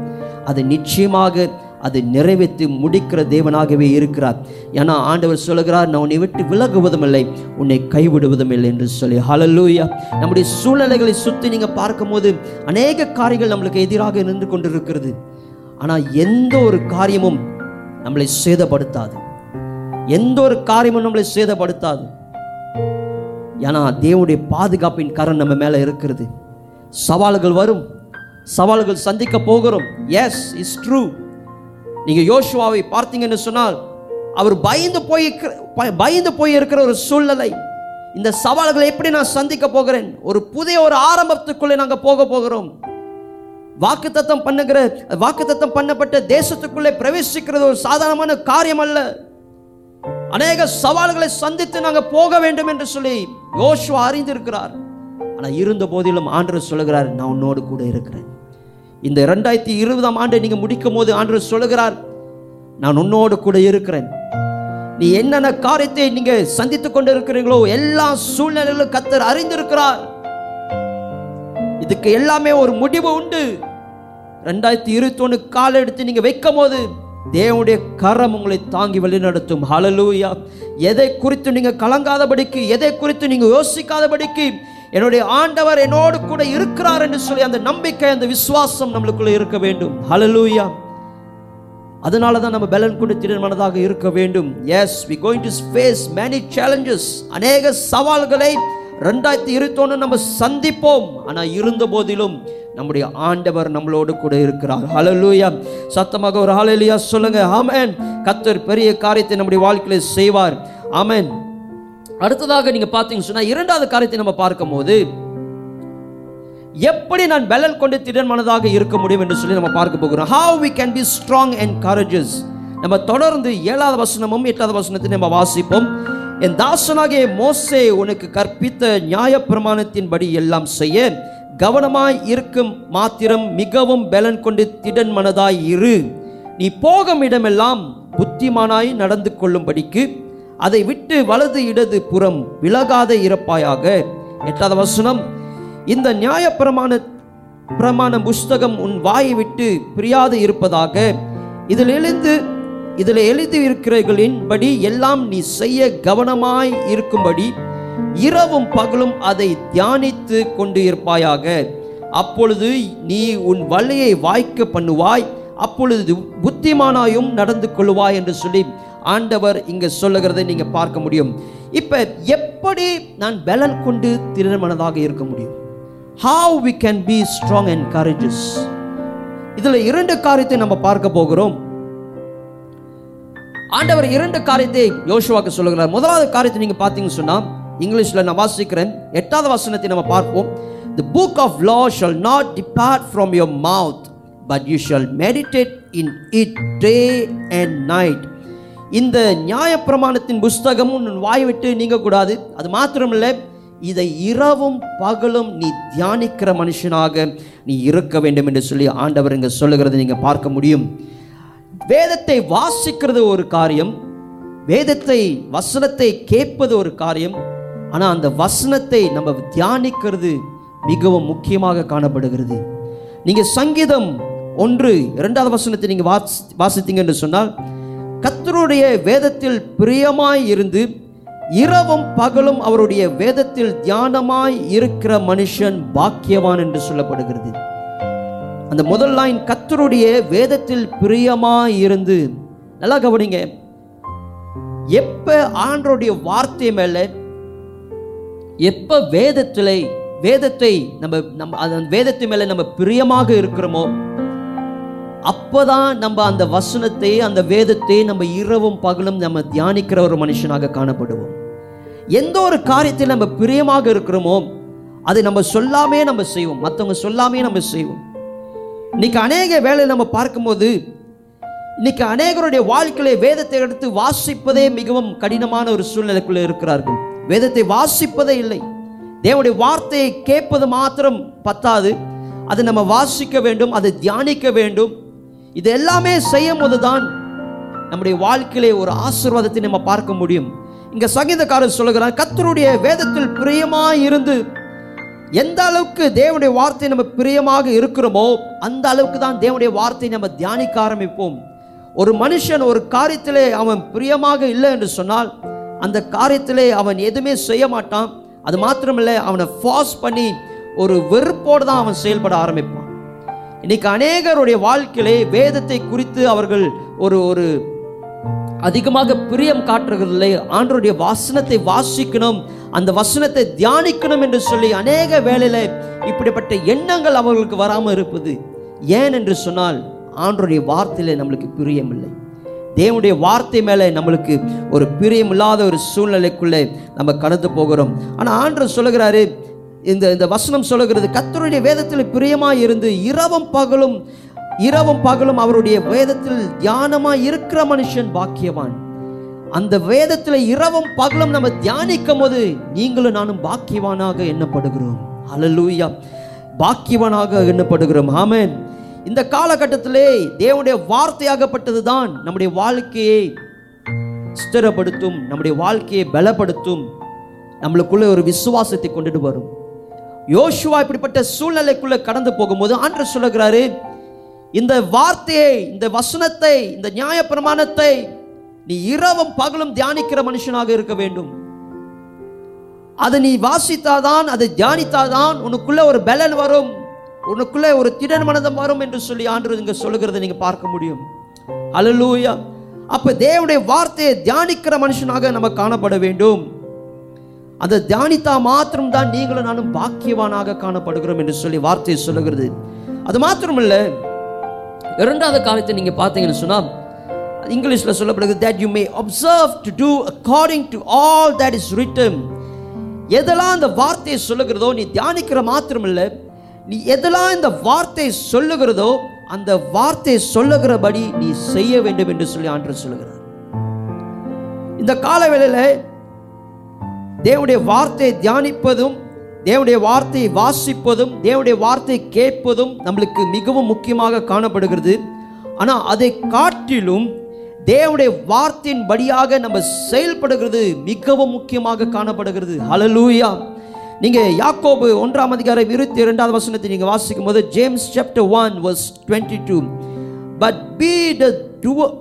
அதை நிச்சயமாக அதை நிறைவேற்றி முடிக்கிற தேவனாகவே இருக்கிறார். ஏன்னா ஆண்டவர் சொல்லுகிறார் நான் உன்னை விட்டு விலகுவதும் இல்லை உன்னை கைவிடுவதும் இல்லை என்று சொல்லி. ஹலலூயா நம்முடைய சூழ்நிலைகளை சுற்றி நீங்கள் பார்க்கும்போது அநேக காரியங்கள் நம்மளுக்கு எதிராக நின்று கொண்டிருக்கிறது. ஆனால் எந்த ஒரு காரியமும் நம்மளை சேதப்படுத்தாது. எந்த ஒரு காரியமும் நம்மளை சேதப்படுத்தாது. ஏன்னா தேவனுடைய பாதுகாப்பின் கரண் நம்ம மேலே இருக்கிறது. சவால்கள் வரும். சவால்கள் சந்திக்க போகிறோம். எஸ் இஸ் ட்ரூ நீங்கள் யோசுவாவை பார்த்தீங்கன்னு சொன்னால் அவர் பயந்து போய் இருக்கிற- ப- பயந்து போய் இருக்கிற ஒரு சூழ்நிலை. இந்த சவால்களை எப்படி நான் சந்திக்க போகிறேன்? ஒரு புதிய ஒரு ஆரம்பத்துக்குள்ளே நாங்கள் போக போகிறோம். வாக்குத்தத்தம் பண்ணுகிற வாக்குத்தத்தம் பண்ணப்பட்ட தேசத்துக்குள்ளே பிரவேசிக்கிறது ஒரு சாதாரணமான காரியம் அல்ல. அநேக சவால்களை சந்தித்து நாங்கள் போக வேண்டும் என்று சொல்லி யோசுவா அறிந்திருக்கிறார். ஆனால் இருந்த போதிலும் ஆண்டவர் சொல்லுகிறார் நான் உன்னோடு கூட இருக்கிறேன். இந்த ரெண்டாயிரத்தி இருபதாம் ஆண்டை நீங்கள் முடிக்கும் போது ஆண்டவர் சொல்லுகிறார் நான் உன்னோடு கூட இருக்கிறேன். நீ என்னென்ன காரியத்தை நீங்கள் சந்தித்துக் கொண்டு இருக்கிறீங்களோ எல்லா சூழ்நிலைகளும் கத்தர் அறிந்திருக்கிறார். இதுக்கு எல்லாமே ஒரு முடிவு உண்டு. ரெண்டாயிரத்தி இருபத்தி கால எடுத்து நீங்கள் வைக்கும் போது தேவனுடைய கரம் உங்களை தாங்கி வழிநடத்தும் ஹலலூயா எதை குறித்து நீங்கள் கலங்காதபடிக்கு எதை குறித்து நீங்கள் யோசிக்காதபடிக்கு என்னுடைய ஆண்டவர் என்னோடு கூட இருக்கிறார் என்று சொல்லி அந்த நம்பிக்கை அந்த விசுவாசம் நம்மளுக்குள்ள இருக்க வேண்டும். ஹலலூயா அதனால தான் நம்ம பலன் கொண்டு திருமணதாக இருக்க வேண்டும். As we going to face many challenges அநேக சவால்களை ரெண்டாயிரத்தி இருபத்தொன்று நம்ம சந்திப்போம். ஆனால் இருந்த போதிலும் நம்முடைய ஆண்டவர் நம்மளோடு கூட இருக்கிறார். ஹலலூயா சத்தமாக ஒரு ஹalleluya சொல்லுங்க. ஆமேன் கத்தர் பெரிய காரியத்தை நம்முடைய வாழ்க்கையில செய்வார். ஆமேன் அடுத்ததாக நீங்க பார்த்தீங்கன்னு சொன்னா இரண்டாவது காரியத்தை நம்ம பார்க்கும்போது எப்படி நான் பலன் கொண்டு திடன் மனதாக இருக்க முடியும் என்று சொல்லி நம்ம பார்க்க போகிறோம். How we can be strong and courageous நம்ம தொடர்ந்து ஏழாவது வசனமும் எட்டாவது வசனத்தை நம்ம வாசிப்போம். என் தாசனாகிய மோசே உனக்கு கற்பித்த நியாயப்பிரமாணத்தின்படி எல்லாம் செய்ய கவனமாய் இருக்கும் மாத்திரம் மிகவும் பலன் கொண்டு திடன் மனதாய் இரு. நீ போகும் இடமெல்லாம் புத்திமானாய் நடந்து கொள்ளும்படிக்கு அதை விட்டு வலது இடது புறம் விலகாத இருப்பாயாக எட்டாவது வசனம் இந்த நியாயப்பிரமாண பிரமாண புஸ்தகம் உன் வாயை விட்டு பிரியாது இருப்பதாக இதில் எழுந்து இதில் எழுதி எல்லாம் நீ செய்ய கவனமாய் இருக்கும்படி இரவும் பகலும் அதை தியானித்து கொண்டு இருப்பாயாக. அப்பொழுது நீ உன் வழியை வாய்க்க பண்ணுவாய். அப்பொழுது புத்திமானாயும் நடந்து கொள்வாய் என்று சொல்லி ஆண்டவர் இங்க சொல்லுகிறதை நீங்க பார்க்க முடியும். இப்ப எப்படி நான் பலன் கொண்டு திருமணதாக இருக்க முடியும்? How we can be strong and courageous இதுல இரண்டு காரியத்தை நம்ம பார்க்க போகிறோம். ஆண்டவர் இரண்டு காரியத்தை யோசுவாக்கு சொல்லுகிறார். முதலாவது காரியத்தை நீங்க பார்த்தீங்கன்னு சொன்னா இங்கிலீஷ்ல நான் வாசிக்கிறேன். எட்டாவது வசனத்தை நம்ம பார்ப்போம். The book of law shall not depart from your mouth but you shall meditate in it day and night இந்த நியாயப்பிரமாணத்தின் புஸ்தகமும் வாய் விட்டு நீங்க கூடாது அது மாத்திரமில்ல இதை இரவும் பகலும் நீ தியானிக்கிற மனுஷனாக நீ இருக்க வேண்டும் என்று சொல்லி ஆண்டவர் இங்க சொல்லுகிறத நீங்க பார்க்க முடியும். வேதத்தை வாசிக்கிறது ஒரு காரியம் வேதத்தை வசனத்தை கேட்பது ஒரு காரியம் ஆனால் அந்த வசனத்தை நம்ம தியானிக்கிறது மிகவும் முக்கியமாக காணப்படுகிறது. நீங்கள் சங்கீதம் ஒன்று இரண்டாவது வசனத்தை நீங்கள் வாசி வாசித்தீங்க என்று சொன்னால் கத்தருடைய வேதத்தில் பிரியமாய் இருந்து இரவும் பகலும் அவருடைய வேதத்தில் தியானமாய் இருக்கிற மனுஷன் பாக்கியவான் என்று சொல்லப்படுகிறது. அந்த முதல் லைன் கத்தருடைய வேதத்தில் பிரியமா இருந்து நல்லா கவனிங்க. எப்ப ஆண்டருடைய வார்த்தை மேல எப்ப வேதத்தில் வேதத்தை நம்ம நம்ம அந்த வேதத்தை மேல நம்ம பிரியமாக இருக்கிறோமோ அப்பதான் நம்ம அந்த வசனத்தை அந்த வேதத்தை நம்ம இரவும் பகலும் நம்ம தியானிக்கிற ஒரு மனுஷனாக காணப்படுவோம். எந்த ஒரு காரியத்தில் நம்ம பிரியமாக இருக்கிறோமோ அதை நம்ம சொல்லாமே நம்ம செய்வோம். மற்றவங்க சொல்லாமே நம்ம செய்வோம். இன்னைக்கு அநேக வேலை நம்ம பார்க்கும்போது இன்னைக்கு அநேகருடைய வாழ்க்கையில வேதத்தை எடுத்து வாசிப்பதே மிகவும் கடினமான ஒரு சூழ்நிலைக்குள்ளே இருக்கிறார்கள். வேதத்தை வாசிப்பதே இல்லை. தேவனுடைய வார்த்தையை கேட்பது மாத்திரம் பத்தாது. அதை நம்ம வாசிக்க வேண்டும் அதை தியானிக்க வேண்டும். இது எல்லாமே செய்யும் போதுதான் நம்முடைய வாழ்க்கையிலே ஒரு ஆசீர்வாதத்தை நம்ம பார்க்க முடியும். இங்க சங்கீதக்காரர் சொல்லுகிறார் கத்தருடைய வேதத்தில் பிரியமாய் இருந்து எந்த அளவுக்கு தேவனுடைய வார்த்தை நம்ம பிரியமாக இருக்கிறோமோ அந்த அளவுக்கு தான் தேவனுடைய வார்த்தையை நம்ம தியானிக்க ஆரம்பிப்போம். ஒரு மனுஷன் ஒரு காரியத்திலே அவன் பிரியமாக இல்லை என்று சொன்னால் அந்த காரியத்திலே அவன் எதுவுமே செய்ய மாட்டான். அது மாத்திரமில்லை அவனை ஃபாஸ் பண்ணி ஒரு வெறுப்போடு தான் அவன் செயல்பட ஆரம்பிப்பான். இன்னைக்கு அநேகருடைய வாழ்க்கையிலே வேதத்தை குறித்து அவர்கள் ஒரு ஒரு அதிகமாக பிரியம் காட்டுறதில்லை. ஆண்டருடைய வாசனத்தை வாசிக்கணும். அந்த வசனத்தை தியானிக்கணும் என்று சொல்லி அநேக வேளையில் இப்படிப்பட்ட எண்ணங்கள் அவர்களுக்கு வராமல் இருப்பது. ஏன் என்று சொன்னால் ஆண்டருடைய வார்த்தையில நம்மளுக்கு பிரியமில்லை. தேவனுடைய வார்த்தை மேலே நம்மளுக்கு ஒரு பிரியமில்லாத ஒரு சூழ்நிலைக்குள்ளே நம்ம கடந்து போகிறோம். ஆனால் ஆண்டர் சொல்லுகிறாரு இந்த இந்த வசனம் சொல்லுகிறது கத்தருடைய வேதத்தில் பிரியமாக இருந்து இரவும் பகலும் இரவும் பகலும் அவருடைய வேதத்தில் தியானமாக இருக்கிற மனுஷன் பாக்கியவான். அந்த வேதத்தில் இரவும் பகலும் நம்ம தியானிக்கும் போது நீங்களும் நானும் பாக்கியவானாக எண்ணப்படுகிறோம். அலலூயா பாக்கியவனாக எண்ணப்படுகிறோம். ஆமேன் இந்த காலகட்டத்திலே தேவனுடைய வார்த்தையாகப்பட்டது தான் நம்முடைய வாழ்க்கையை ஸ்திரப்படுத்தும் நம்முடைய வாழ்க்கையை பலப்படுத்தும் நம்மளுக்குள்ளே ஒரு விசுவாசத்தை கொண்டுட்டு வரும். யோசுவா இப்படிப்பட்ட சூழ்நிலைக்குள்ளே கடந்து போகும்போது ஆண்டவர் சொல்லுகிறாரு இந்த வார்த்தையை இந்த வசனத்தை இந்த நியாயப்பிரமாணத்தை நீ இரவும் பகலும் தியானிக்கிற மனுஷனாக இருக்க வேண்டும். அதை நீ வாசித்தாதான் அதை தியானித்தாதான் உனக்குள்ள ஒரு பலன் வரும். உனக்குள்ள ஒரு திடன் மனதம் வரும் என்று சொல்லி ஆண்டு இங்க சொல்லுகிறத நீங்க பார்க்க முடியும். அலலூயா அப்ப தேவனுடைய வார்த்தையை தியானிக்கிற மனுஷனாக நம்ம காணப்பட வேண்டும். அதை தியானித்தா மாத்திரம்தான் நீங்களும் நானும் பாக்கியவானாக காணப்படுகிறோம் என்று சொல்லி வார்த்தையை சொல்லுகிறது. அது மாத்திரமல்ல இரண்டாவது காலத்தை நீங்க பார்த்தீங்கன்னு சொன்னா இங்கிலீஷில் சொல்லப்படுகிறது that you may observe to do according to all that is written எதெல்லாம் அந்த வார்த்தையை சொல்லுகிறதோ நீ தியானிக்கிற மாத்திரமில்லை. நீ எதெல்லாம் இந்த வார்த்தை சொல்லுகிறதோ அந்த வார்த்தை சொல்லுகிறபடி நீ செய்ய வேண்டும் என்று சொல்லி ஆண்டு சொல்லுகிறார். இந்த காலவேளையில் தேவனுடைய வார்த்தையை தியானிப்பதும் தேவனுடைய வார்த்தையை வாசிப்பதும் தேவனுடைய வார்த்தையை கேட்பதும் நம்மளுக்கு மிகவும் முக்கியமாக காணப்படுகிறது. ஆனால் அதை காட்டிலும் தேவனுடைய வார்த்தையின் படியாக நம்ம செயல்படுகிறது மிகவும் முக்கியமாக காணப்படுகிறது. ஹலலூயா நீங்க யாக்கோபு ஒன்றாம் அதிகாரம் இருபத்தி இரண்டாவது வசனத்தை நீங்க வாசிக்கும் போது James chapter one verse twenty two but be the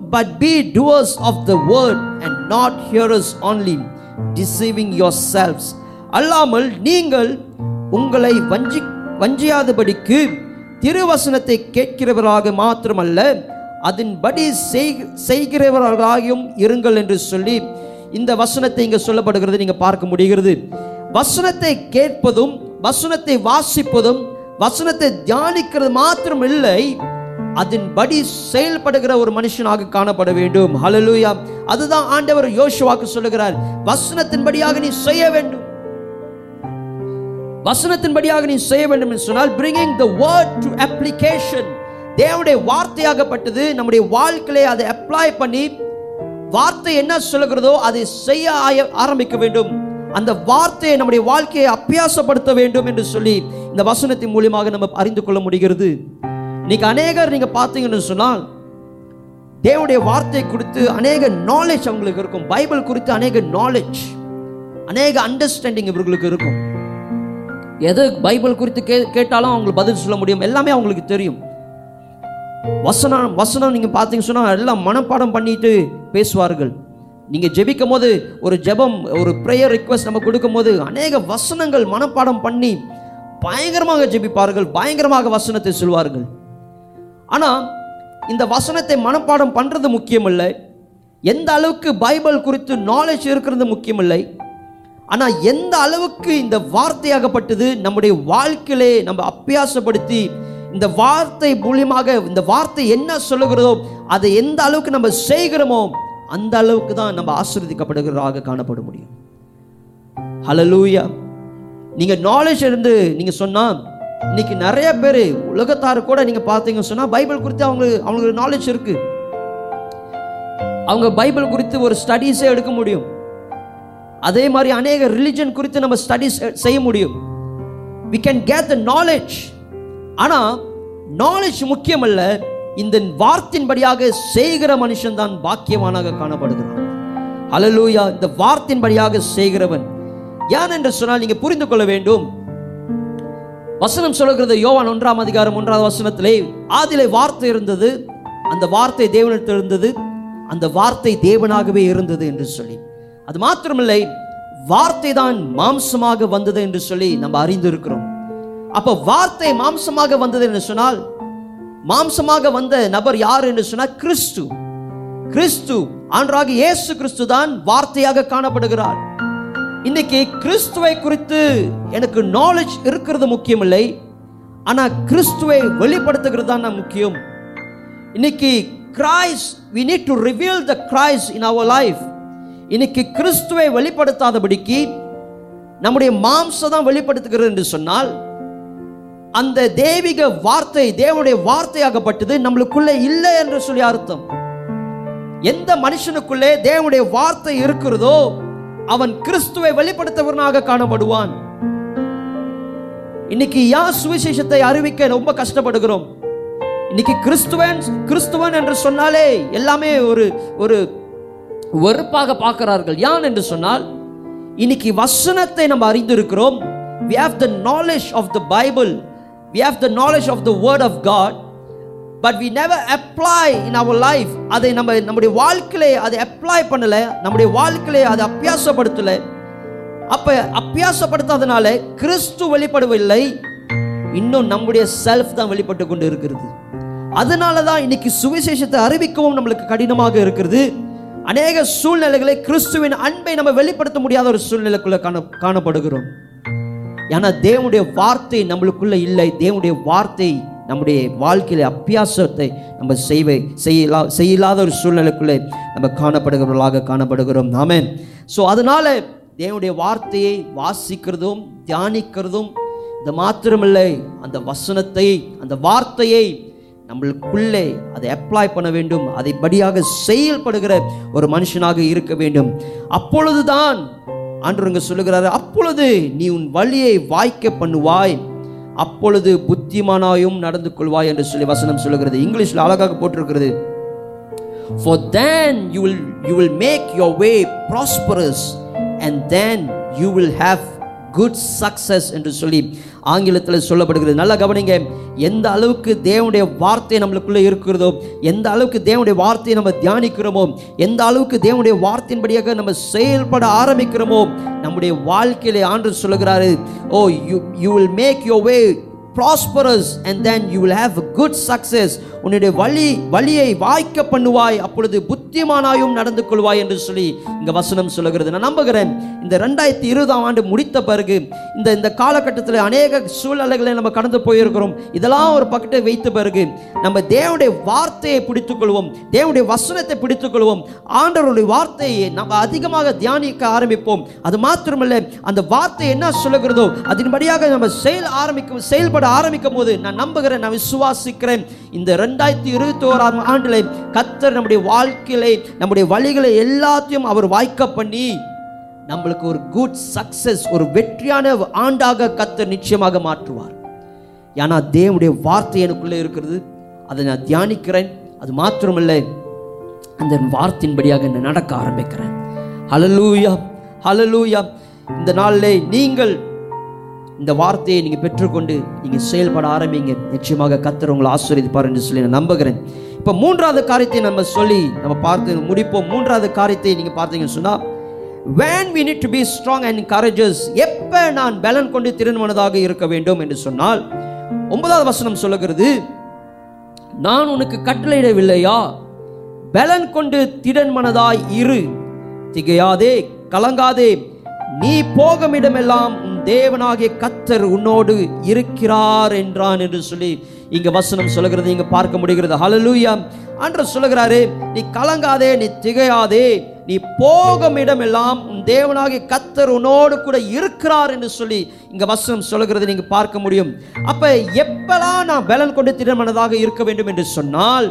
but be doers of the word and not hearers only deceiving your selves அல்லாமல் நீங்கள் உங்களை வஞ்சி வஞ்சியாதபடிக்கு திருவசனத்தை கேட்கிறவராக மாத்திரமல்ல அதன்படி செய்கிறவர்களாகியும் இருங்கள் என்று சொல்லி இந்த வசனத்தை இங்கே சொல்லப்படுகிறது. நீங்கள் பார்க்க முடிகிறது. வசனத்தை கேட்பதும் வசனத்தை வாசிப்பதும் வசனத்தை தியானிக்கிறது மாத்திரம் இல்லை அதன்படி செயல்படுகிற ஒரு மனுஷனாக காணப்பட வேண்டும். ஹலலூயா அதுதான் ஆண்டவர் யோசுவாக்கு சொல்லுகிறார். வசனத்தின்படியாக நீ செய்ய வேண்டும். வசனத்தின்படியாக நீ செய்ய வேண்டும் என்று சொன்னால் bringing the word to application தேவனுடைய வார்த்தையாகப்பட்டது. நம்முடைய வாழ்க்கையிலே அதை அப்ளை பண்ணி வார்த்தை என்ன சொல்லுகிறதோ அதை செய்ய ஆய- ஆரம்பிக்க வேண்டும். அந்த வார்த்தையை நம்முடைய வாழ்க்கையை அபியாசப்படுத்த வேண்டும் என்று சொல்லி இந்த வசனத்தின் மூலியமாக நம்ம அறிந்து கொள்ள முடிகிறது. இன்னைக்கு அநேகர் நீங்க பார்த்தீங்கன்னு சொன்னால் தேவனுடைய வார்த்தை குறித்து அநேக நாலேஜ் அவங்களுக்கு இருக்கும். பைபிள் குறித்து அநேக நாலேஜ் அநேக அண்டர்ஸ்டாண்டிங் இவர்களுக்கு இருக்கும். எது பைபிள் குறித்து கே கேட்டாலும் அவங்களுக்கு பதில் சொல்ல முடியும். எல்லாமே அவங்களுக்கு தெரியும். வசனம் வசனம் நீங்கள் பார்த்தீங்க சொன்னால் எல்லாம் மனப்பாடம் பண்ணிட்டு பேசுவார்கள். நீங்கள் ஜெபிக்கும் போது ஒரு ஜெபம் ஒரு ப்ரேயர் ரிக்வெஸ்ட் நம்ம கொடுக்கும் போது அநேக வசனங்கள் மனப்பாடம் பண்ணி பயங்கரமாக ஜெபிப்பார்கள் பயங்கரமாக வசனத்தை சொல்வார்கள். ஆனால் இந்த வசனத்தை மனப்பாடம் பண்ணுறது முக்கியமில்லை. எந்த அளவுக்கு பைபிள் குறித்து நாலேஜ் இருக்கிறது முக்கியமில்லை. ஆனால் எந்த அளவுக்கு இந்த வார்த்தையாகப்பட்டது நம்முடைய வாழ்க்கையிலே நம்ம அப்பியாசப்படுத்தி இந்த வார்த்தை மூலியமாக இந்த வார்த்தை என்ன சொல்லுகிறதோ அதை எந்த அளவுக்கு நம்ம செய்கிறோமோ அந்த அளவுக்கு தான் நம்ம ஆசீர்வதிக்கப்படுகிறதாக காணப்பட முடியும். ஹலலூயா நீங்க நாலேஜ் இருந்து நீங்க சொன்னா இன்னைக்கு நிறைய பேர் உலகத்தார் கூட நீங்க பார்த்தீங்கன்னு சொன்னா பைபிள் குறித்து அவங்களுக்கு அவங்களுக்கு நாலேஜ் இருக்கு. அவங்க பைபிள் குறித்து ஒரு ஸ்டடீஸே எடுக்க முடியும். அதே மாதிரி அநேக ரிலிஜன் குறித்து நம்ம ஸ்டடீஸ் செய்ய முடியும். We can get the knowledge ஆனால் நாலேஜ் முக்கியமல்ல இந்த வார்த்தையின்படியாக செய்கிற மனுஷன் தான் பாக்கியமானாக காணப்படுகிறான். அலலூயா இந்த வார்த்தையின்படியாக செய்கிறவன். யான் என்று சொன்னால் நீங்க புரிந்து கொள்ள வேண்டும். வசனம் சொல்லுகிறது யோவான் ஒன்றாம் அதிகாரம் ஒன்றாவது வசனத்திலே ஆதிலே வார்த்தை இருந்தது அந்த வார்த்தை தேவனிடத்தில் இருந்தது அந்த வார்த்தை தேவனாகவே இருந்தது என்று சொல்லி. அது மாத்திரமில்லை வார்த்தை தான் மாம்சமாக வந்தது என்று சொல்லி நம்ம அறிந்திருக்கிறோம். அப்ப வார்த்தை மாம்சமாக வந்தது என்று சொன்னால் மாம்சமாக வந்த நபர் யார் என்று சொன்னால் கிறிஸ்து. கிறிஸ்து ஆண்டராக இயேசு கிறிஸ்து தான் வார்த்தையாக காணப்படுகிறார். இன்னைக்கு கிறிஸ்துவை குறித்து எனக்கு நாலேஜ் இருக்கிறது முக்கியமில்லை. ஆனால் கிறிஸ்துவை வெளிப்படுத்துகிறது தான் முக்கியம். இன்னைக்கு Christ we need to reveal the Christ in our life இன்னைக்கு கிறிஸ்துவை வெளிப்படுத்தாதபடிக்கு நம்முடைய மாம்சம் தான் வெளிப்படுத்துகிறது என்று சொன்னால் அந்த தேவிக வார்த்தை தேவனுடைய வார்த்தையாகப்பட்டது நம்மளுக்குள்ளே இல்லை என்று சொல்லி அர்த்தம். எந்த மனுஷனுக்குள்ளே தேவனுடைய வார்த்தை இருக்கிறதோ அவன் கிறிஸ்துவை வெளிப்படுத்தவனாக காணப்படுவான். இன்னைக்கு யார் சுவிசேஷத்தை அறிவிக்க ரொம்ப கஷ்டப்படுகிறோம்? இன்னைக்கு கிறிஸ்துவன் கிறிஸ்துவன் என்று சொன்னாலே எல்லாமே ஒரு ஒரு வெறுப்பாக பார்க்கிறார்கள். யான் என்று சொன்னால் இன்னைக்கு வசனத்தை நம்ம அறிந்திருக்கிறோம். We have the knowledge of the bible. We have the knowledge of the word of God but we never apply in our life அதை நம்ம நம்முடைய வாழ்க்கையிலே அதை அப்ளை பண்ணலை நம்முடைய வாழ்க்கையிலே அதை அப்பியாசப்படுத்தலை அப்போ அப்பியாசப்படுத்தாதனால கிறிஸ்து வெளிப்படவில்லை இன்னும் நம்முடைய செல்ஃப் தான் வெளிப்பட்டு கொண்டு இருக்கிறது. அதனால தான் இன்னைக்கு சுவிசேஷத்தை அறிவிக்கவும் நம்மளுக்கு கடினமாக இருக்கிறது. அநேக சூழ்நிலைகளை கிறிஸ்துவின் அன்பை நம்ம வெளிப்படுத்த முடியாத ஒரு சூழ்நிலைக்குள்ள காண காணப்படுகிறோம். ஏன்னா தேவனுடைய வார்த்தை நம்மளுக்குள்ளே இல்லை. தேவனுடைய வார்த்தை நம்முடைய வாழ்க்கையில அபியாசத்தை நம்ம செய்வை செய்யலா செய்யலாத ஒரு சூழ்நிலைக்குள்ளே நம்ம காணப்படுகிறவர்களாக காணப்படுகிறோம். நாமே ஸோ அதனால் தேவனுடைய வார்த்தையை வாசிக்கிறதும் தியானிக்கிறதும் இது மாத்திரமில்லை. அந்த வசனத்தை அந்த வார்த்தையை நம்மளுக்குள்ளே அதை அப்ளை பண்ண வேண்டும். அதைப்படியாக செயல்படுகிற ஒரு மனுஷனாக இருக்க வேண்டும். அப்பொழுதுதான் ஆண்டவருங்க சொல்லுகிறாரு அப்பொழுது நீ உன் வழியை வாய்க்க பண்ணுவாய் அப்பொழுது புத்திமானாயும் நடந்து கொள்வாய் என்று சொல்லி வசனம் சொல்லுகிறது. இங்கிலீஷில் அழகாக போட்டிருக்கிறது. For then you will you will make your way prosperous and then you will have good success என்று சொல்லி ஆங்கிலத்தில் சொல்லப்படுகிறது. நல்லா கவனிங்க எந்த அளவுக்கு தேவனுடைய வார்த்தை நம்மளுக்குள்ளே இருக்கிறதோ எந்த அளவுக்கு தேவனுடைய வார்த்தையை நம்ம தியானிக்கிறோமோ எந்த அளவுக்கு தேவனுடைய வார்த்தையின்படியாக நம்ம செயல்பட ஆரம்பிக்கிறோமோ நம்முடைய வாழ்க்கையிலே ஆண்டு சொல்லுகிறாரு ஓ you you will make your way prosperous and then you will have good success உன்னுடைய வழி வழியை வாய்க்க பண்ணுவாய். அப்பொழுது புத்திமானாயும் நடந்து கொள்வாய் என்று சொல்லி இங்கே வசனம் சொல்லுகிறது. நான் நம்புகிறேன் இந்த ரெண்டாயிரத்தி இருபதாம் ஆண்டு முடித்த பிறகு இந்த இந்த காலகட்டத்தில் அநேக சூழ்நிலைகளை நம்ம கடந்து போயிருக்கிறோம். இதெல்லாம் ஒரு பக்கத்தை வைத்த பிறகு நம்ம தேவனுடைய வார்த்தையை பிடித்துக்கொள்வோம். தேவனுடைய வசனத்தை பிடித்துக்கொள்வோம். ஆண்டவருடைய வார்த்தையை நம்ம அதிகமாக தியானிக்க ஆரம்பிப்போம். அது மாத்திரமல்ல அந்த வார்த்தை என்ன சொல்லுகிறதோ அதன்படியாக நம்ம செயல் ஆரம்பிக்கும் செயல்பட ஆரம்பிக்கும் போது நான் நம்புகிறேன் நான் விசுவாசிக்கிறேன். இந்த ரெண்டாயிரத்தி இருபத்தி ஓராம் ஆண்டில் கத்தர் நம்முடைய வாழ்க்கையிலே நம்முடைய வழிகளை எல்லாத்தையும் அவர் வாய்க்க பண்ணி நம்மளுக்கு ஒரு குட் சக்சஸ் ஒரு வெற்றியான ஆண்டாக கத்தர் நிச்சயமாக மாற்றுவார். ஏன்னா தேவனுடைய வார்த்தை எனக்குள்ளே இருக்கிறது. அதை நான் தியானிக்கிறேன். அது மாத்திரமல்ல அந்த வார்த்தையின்படியாக நான் நடக்க ஆரம்பிக்கிறேன். ஹலலூயா ஹலலூயா இந்த நாளிலே நீங்கள் இந்த வார்த்தையை நீங்கள் பெற்றுக்கொண்டு நீங்கள் செயல்பட ஆரம்பிங்க. நிச்சயமாக கத்தர் உங்களை ஆசீர்வதிப்பார் என்று சொல்லி நான் நம்புகிறேன். இப்போ மூன்றாவது காரியத்தை நம்ம சொல்லி நம்ம பார்த்து முடிப்போம். மூன்றாவது காரியத்தை நீங்கள் பார்த்தீங்கன்னு சொன்னால் when we need to be strong and courageous எப்போ நான் பலன் கொண்டு திருமணதாக இருக்க வேண்டும்? என்று சொன்னால் ஒன்பதாவது வசனம் சொல்லுகிறது நான் உனக்கு கட்டளையிடவில்லையா? பலன் கொண்டு திடன் மனதாய் இரு. திகையாதே கலங்காதே. நீ போகும் இடமெல்லாம் தேவனாகிய கத்தர் உன்னோடு இருக்கிறார் என்றான் என்று சொல்லி இங்க வசனம் சொல்லுகிறது இங்க பார்க்க முடிகிறது. ஹலலூயா அன்று சொல்லுகிறாரு நீ கலங்காதே நீ திகையாதே நீ போகும் இடமெல்லாம் உன் தேவனாகி கத்தர் உன்னோடு கூட இருக்கிறார் என்று சொல்லி இங்க வசனம் சொல்லுகிறது நீங்க பார்க்க முடியும். அப்ப எப்பெல்லாம் நான் பலன் கொண்டு திறமனதாக இருக்க வேண்டும் என்று சொன்னால்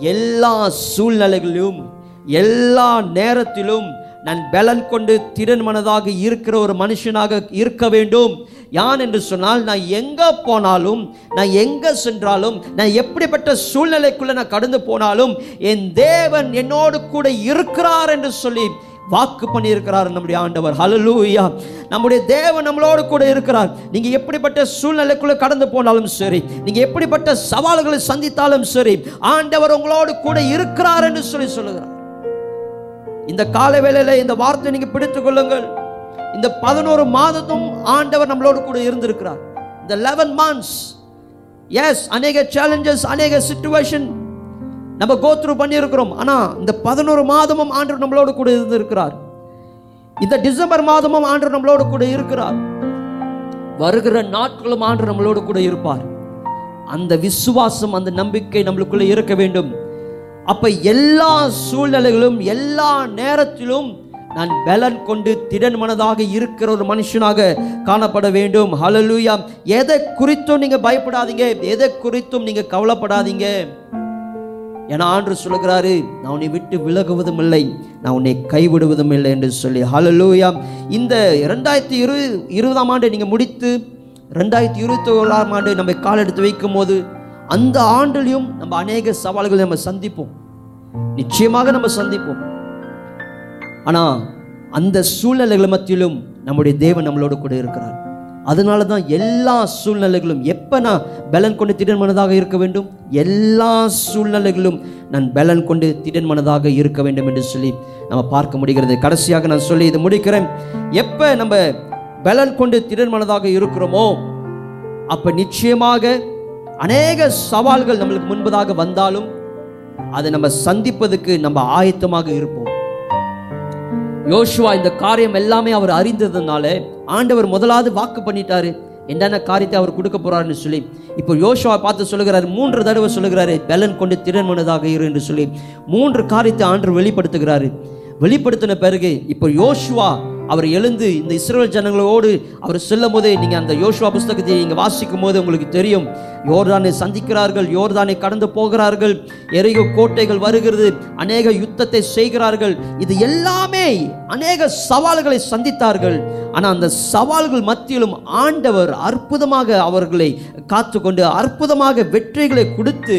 எல்லா சூழ்நிலைகளிலும் எல்லா நேரத்திலும் நான் பலன் கொண்டு திறன் மனதாக இருக்கிற ஒரு மனுஷனாக இருக்க வேண்டும். யான் என்று சொன்னால் நான் எங்கே போனாலும் நான் எங்கே சென்றாலும் நான் எப்படிப்பட்ட சூழ்நிலைக்குள்ளே நான் கடந்து போனாலும் என் தேவன் என்னோடு கூட இருக்கிறார் என்று சொல்லி வாக்கு பண்ணியிருக்கிறார் நம்முடைய ஆண்டவர். ஹலலூயா நம்முடைய தேவன் நம்மளோடு கூட இருக்கிறார். நீங்க எப்படிப்பட்ட சூழ்நிலைக்குள்ள கடந்து போனாலும் சரி நீங்க எப்படிப்பட்ட சவால்களை சந்தித்தாலும் சரி ஆண்டவர் உங்களோடு கூட இருக்கிறார் என்று சொல்லி சொல்லுகிறார். இந்த கால வேளையில இந்த வார்த்தை நீங்க பிடித்துக் கொள்ளுங்கள். இந்த பதினோரு மாதத்தும் ஆண்டவர் நம்மளோடு கூட இருந்திருக்கிறார். இந்த லெவன் மந்த்ஸ் எஸ் அநேக சேலஞ்சஸ் அநேக சுச்சுவேஷன் நம்ம கோத்ரூ பண்ணியிருக்கிறோம். ஆனால் இந்த பதினோரு மாதமும் ஆண்டவர் நம்மளோடு கூட இருந்திருக்கிறார். இந்த டிசம்பர் மாதமும் ஆண்டவர் நம்மளோடு கூட இருக்கிறார். வருகிற நாட்களும் ஆண்டு நம்மளோடு கூட இருப்பார். அந்த விசுவாசம் அந்த நம்பிக்கை நம்மளுக்குள்ள இருக்க வேண்டும். அப்ப எல்லா சூழ்நிலைகளும் எல்லா நேரத்திலும் நான் பலன் கொண்டு திடன் மனதாக இருக்கிற ஒரு மனுஷனாக காணப்பட வேண்டும். ஹலலூயா எதை குறித்தும் நீங்க பயப்படாதீங்க. எதை குறித்தும் நீங்க கவலைப்படாதீங்க. ஏன்னா ஆண்டு சொல்லுகிறாரு நான் உன்னை விட்டு விலகுவதும் இல்லை. நான் உன்னை கைவிடுவதும் இல்லை என்று சொல்லி. ஹலலூயா இந்த ரெண்டாயிரத்தி இரு இருபதாம் ஆண்டு நீங்க முடித்து ரெண்டாயிரத்தி இருபத்தி ஓராம் ஆண்டு நம்ம கால் எடுத்து வைக்கும் போது அந்த ஆண்டுலையும் நம்ம அநேக சவால்களை நம்ம சந்திப்போம். நிச்சயமாக நம்ம சந்திப்போம். ஆனா அந்த சூழ்நிலைகள் மத்தியிலும் நம்முடைய தேவன் நம்மளோடு கூட இருக்கிறார். அதனால தான் எல்லா சூழ்நிலைகளும் எப்போ நான் பலன் கொண்டு திடன் மனதாக இருக்க வேண்டும்? எல்லா சூழ்நிலைகளும் நான் பலன் கொண்டு திடன் மனதாக இருக்க வேண்டும் என்று சொல்லி நம்ம பார்க்க முடிகிறது. கடைசியாக நான் சொல்லி இது முடிக்கிறேன். எப்போ நம்ம பலன் கொண்டு திடன் மனதாக இருக்கிறோமோ அப்போ நிச்சயமாக அநேக சவால்கள் நம்மளுக்கு முன்பதாக வந்தாலும் அதை நம்ம சந்திப்பதுக்கு நம்ம ஆயத்தமாக இருப்போம். யோசுவா இந்த காரியம் எல்லாமே அவர் அறிந்ததுனால ஆண்டவர் முதலாவது வாக்கு பண்ணிட்டாரு. என்னென்ன காரியத்தை அவர் கொடுக்க போறாருன்னு சொல்லி. இப்போ யோசுவா பார்த்து சொல்லுகிறாரு மூன்று தடவை சொல்லுகிறாரு பலன் கொண்டு திறன் மனதாக இரு என்று சொல்லி. மூன்று காரியத்தை ஆண்டு வெளிப்படுத்துகிறாரு. வெளிப்படுத்தின பிறகு இப்போ யோசுவா அவர் எழுந்து இந்த இஸ்ரேல் ஜனங்களோடு அவர் செல்லும் போதே நீங்கள் அந்த யோசுவா புஸ்தகத்தை நீங்கள் வாசிக்கும் போது உங்களுக்கு தெரியும். யோர்தானை சந்திக்கிறார்கள் யோர்தானை கடந்து போகிறார்கள் எரிக கோட்டைகள் வருகிறது அநேக யுத்தத்தை செய்கிறார்கள். இது எல்லாமே அநேக சவால்களை சந்தித்தார்கள். ஆனால் அந்த சவால்கள் மத்தியிலும் ஆண்டவர் அற்புதமாக அவர்களை காத்துக்கொண்டு அற்புதமாக வெற்றிகளை கொடுத்து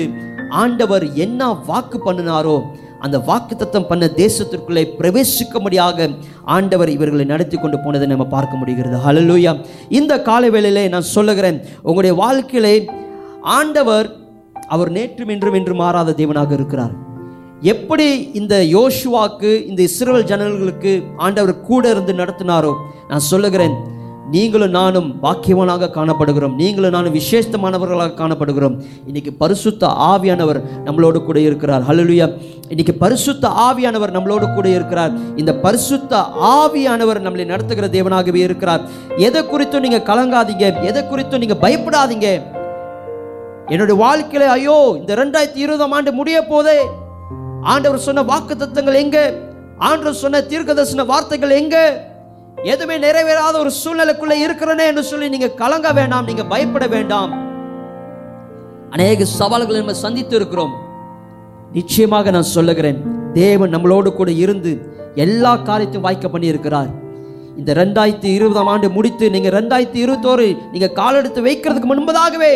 ஆண்டவர் என்ன வாக்கு பண்ணினாரோ அந்த வாக்குத்தத்தம் பண்ண தேசத்திற்குள்ளே பிரவேசிக்கும்படியாக ஆண்டவர் இவர்களை நடத்தி கொண்டு போனதை நம்ம பார்க்க முடிகிறது. ஹலலூயா இந்த காலை வேளையிலே நான் சொல்லுகிறேன் உங்களுடைய வாழ்க்கையிலே ஆண்டவர் அவர் நேற்றும் இன்றும் என்று மாறாத தேவனாக இருக்கிறார். எப்படி இந்த யோசுவாக்கு இந்த இஸ்ரவேல் ஜனங்களுக்கு ஆண்டவர் கூட இருந்து நடத்தினாரோ நான் சொல்லுகிறேன் நீங்களும் நானும் பாக்கியவனாக காணப்படுகிறோம். நீங்களும் நானும் விசேஷமானவர்களாக காணப்படுகிறோம். இன்னைக்கு பரிசுத்த ஆவியானவர் நம்மளோடு கூட இருக்கிறார். ஹலலுயா இன்னைக்கு பரிசுத்த ஆவியானவர் நம்மளோடு கூட இருக்கிறார். இந்த பரிசுத்த ஆவியானவர் நம்மளை நடத்துகிற தேவனாகவே இருக்கிறார். எதை குறித்தும் நீங்க கலங்காதீங்க. எதை குறித்தும் நீங்க பயப்படாதீங்க. என்னுடைய வாழ்க்கையில ஐயோ இந்த ரெண்டாயிரத்தி இருபதாம் ஆண்டு முடிய போதே ஆண்டவர் சொன்ன வாக்கு தத்தங்கள் எங்க? ஆண்டவர் சொன்ன தீர்க்கதர்சன வார்த்தைகள் எங்க? எதுவுமே நிறைவேறாத ஒரு சூழ்நிலைக்குள்ள இருக்கிறனே என்று சொல்லி நீங்க கலங்க வேண்டாம் நீங்க பயப்பட வேண்டாம். அநேக சவால்களை நம்ம சந்தித்து இருக்கிறோம். நிச்சயமாக நான் சொல்லுகிறேன் தேவன் நம்மளோடு கூட இருந்து எல்லா காரியத்தையும் வாய்க்க பண்ணி இருக்கிறார் இந்த ரெண்டாயிரத்தி இருபதாம் ஆண்டு முடித்து நீங்க ரெண்டாயிரத்தி இருபத்தோரு நீங்க காலெடுத்து வைக்கிறதுக்கு முன்பதாகவே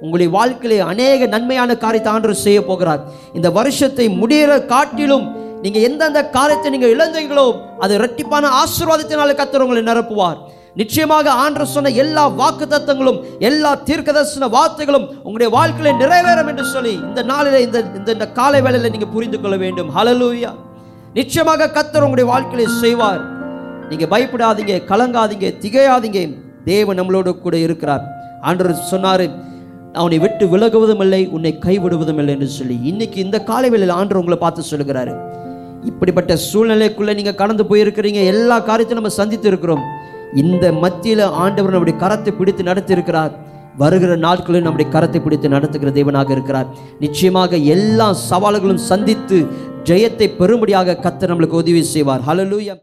உங்களுடைய வாழ்க்கையிலே அநேக நன்மையான காரியத்தை ஆண்டு செய்ய போகிறார். இந்த வருஷத்தை முடிகிற காட்டிலும் நீங்க எந்தெந்த காரியத்தை நீங்க இழந்தீங்களோ அது இரட்டிப்பான ஆசீர்வாதத்தினால கத்தர் உங்களை நிரப்புவார். நிச்சயமாக ஆண்டு சொன்ன எல்லா வாக்கு தத்தங்களும் எல்லா தீர்க்கதர்சன வார்த்தைகளும் உங்களுடைய வாழ்க்கையில நிறைவேறும் என்று சொல்லி இந்த நாளில இந்த இந்த இந்த காலை வேளையில நீங்க புரிந்து கொள்ள வேண்டும். ஹலலூயா நிச்சயமாக கத்தர் உங்களுடைய வாழ்க்கையில செய்வார். நீங்க பயப்படாதீங்க கலங்காதீங்க திகையாதீங்க. தேவன் நம்மளோடு கூட இருக்கிறார். ஆண்டவர் சொன்னாரு அவனை விட்டு விலகுவதும் இல்லை உன்னை கைவிடுவதும் இல்லை என்று சொல்லி. இன்னைக்கு இந்த காலை வேளையில் ஆண்டவர் உங்களை பார்த்து சொல்லுகிறாரு. இப்படிப்பட்ட சூழ்நிலைக்குள்ளே நீங்கள் கடந்து போயிருக்கிறீங்க. எல்லா காரியத்தையும் நம்ம சந்தித்து இருக்கிறோம். இந்த மத்தியில் ஆண்டவர் நம்முடைய கரத்தை பிடித்து நடத்தியிருக்கிறார். வருகிற நாட்களில் நம்முடைய கரத்தை பிடித்து நடத்துகிற தேவனாக இருக்கிறார். நிச்சயமாக எல்லா சவால்களும் சந்தித்து ஜெயத்தை பெறும்படியாக கத்தர் நம்மளுக்கு உதவி செய்வார். ஹalleluya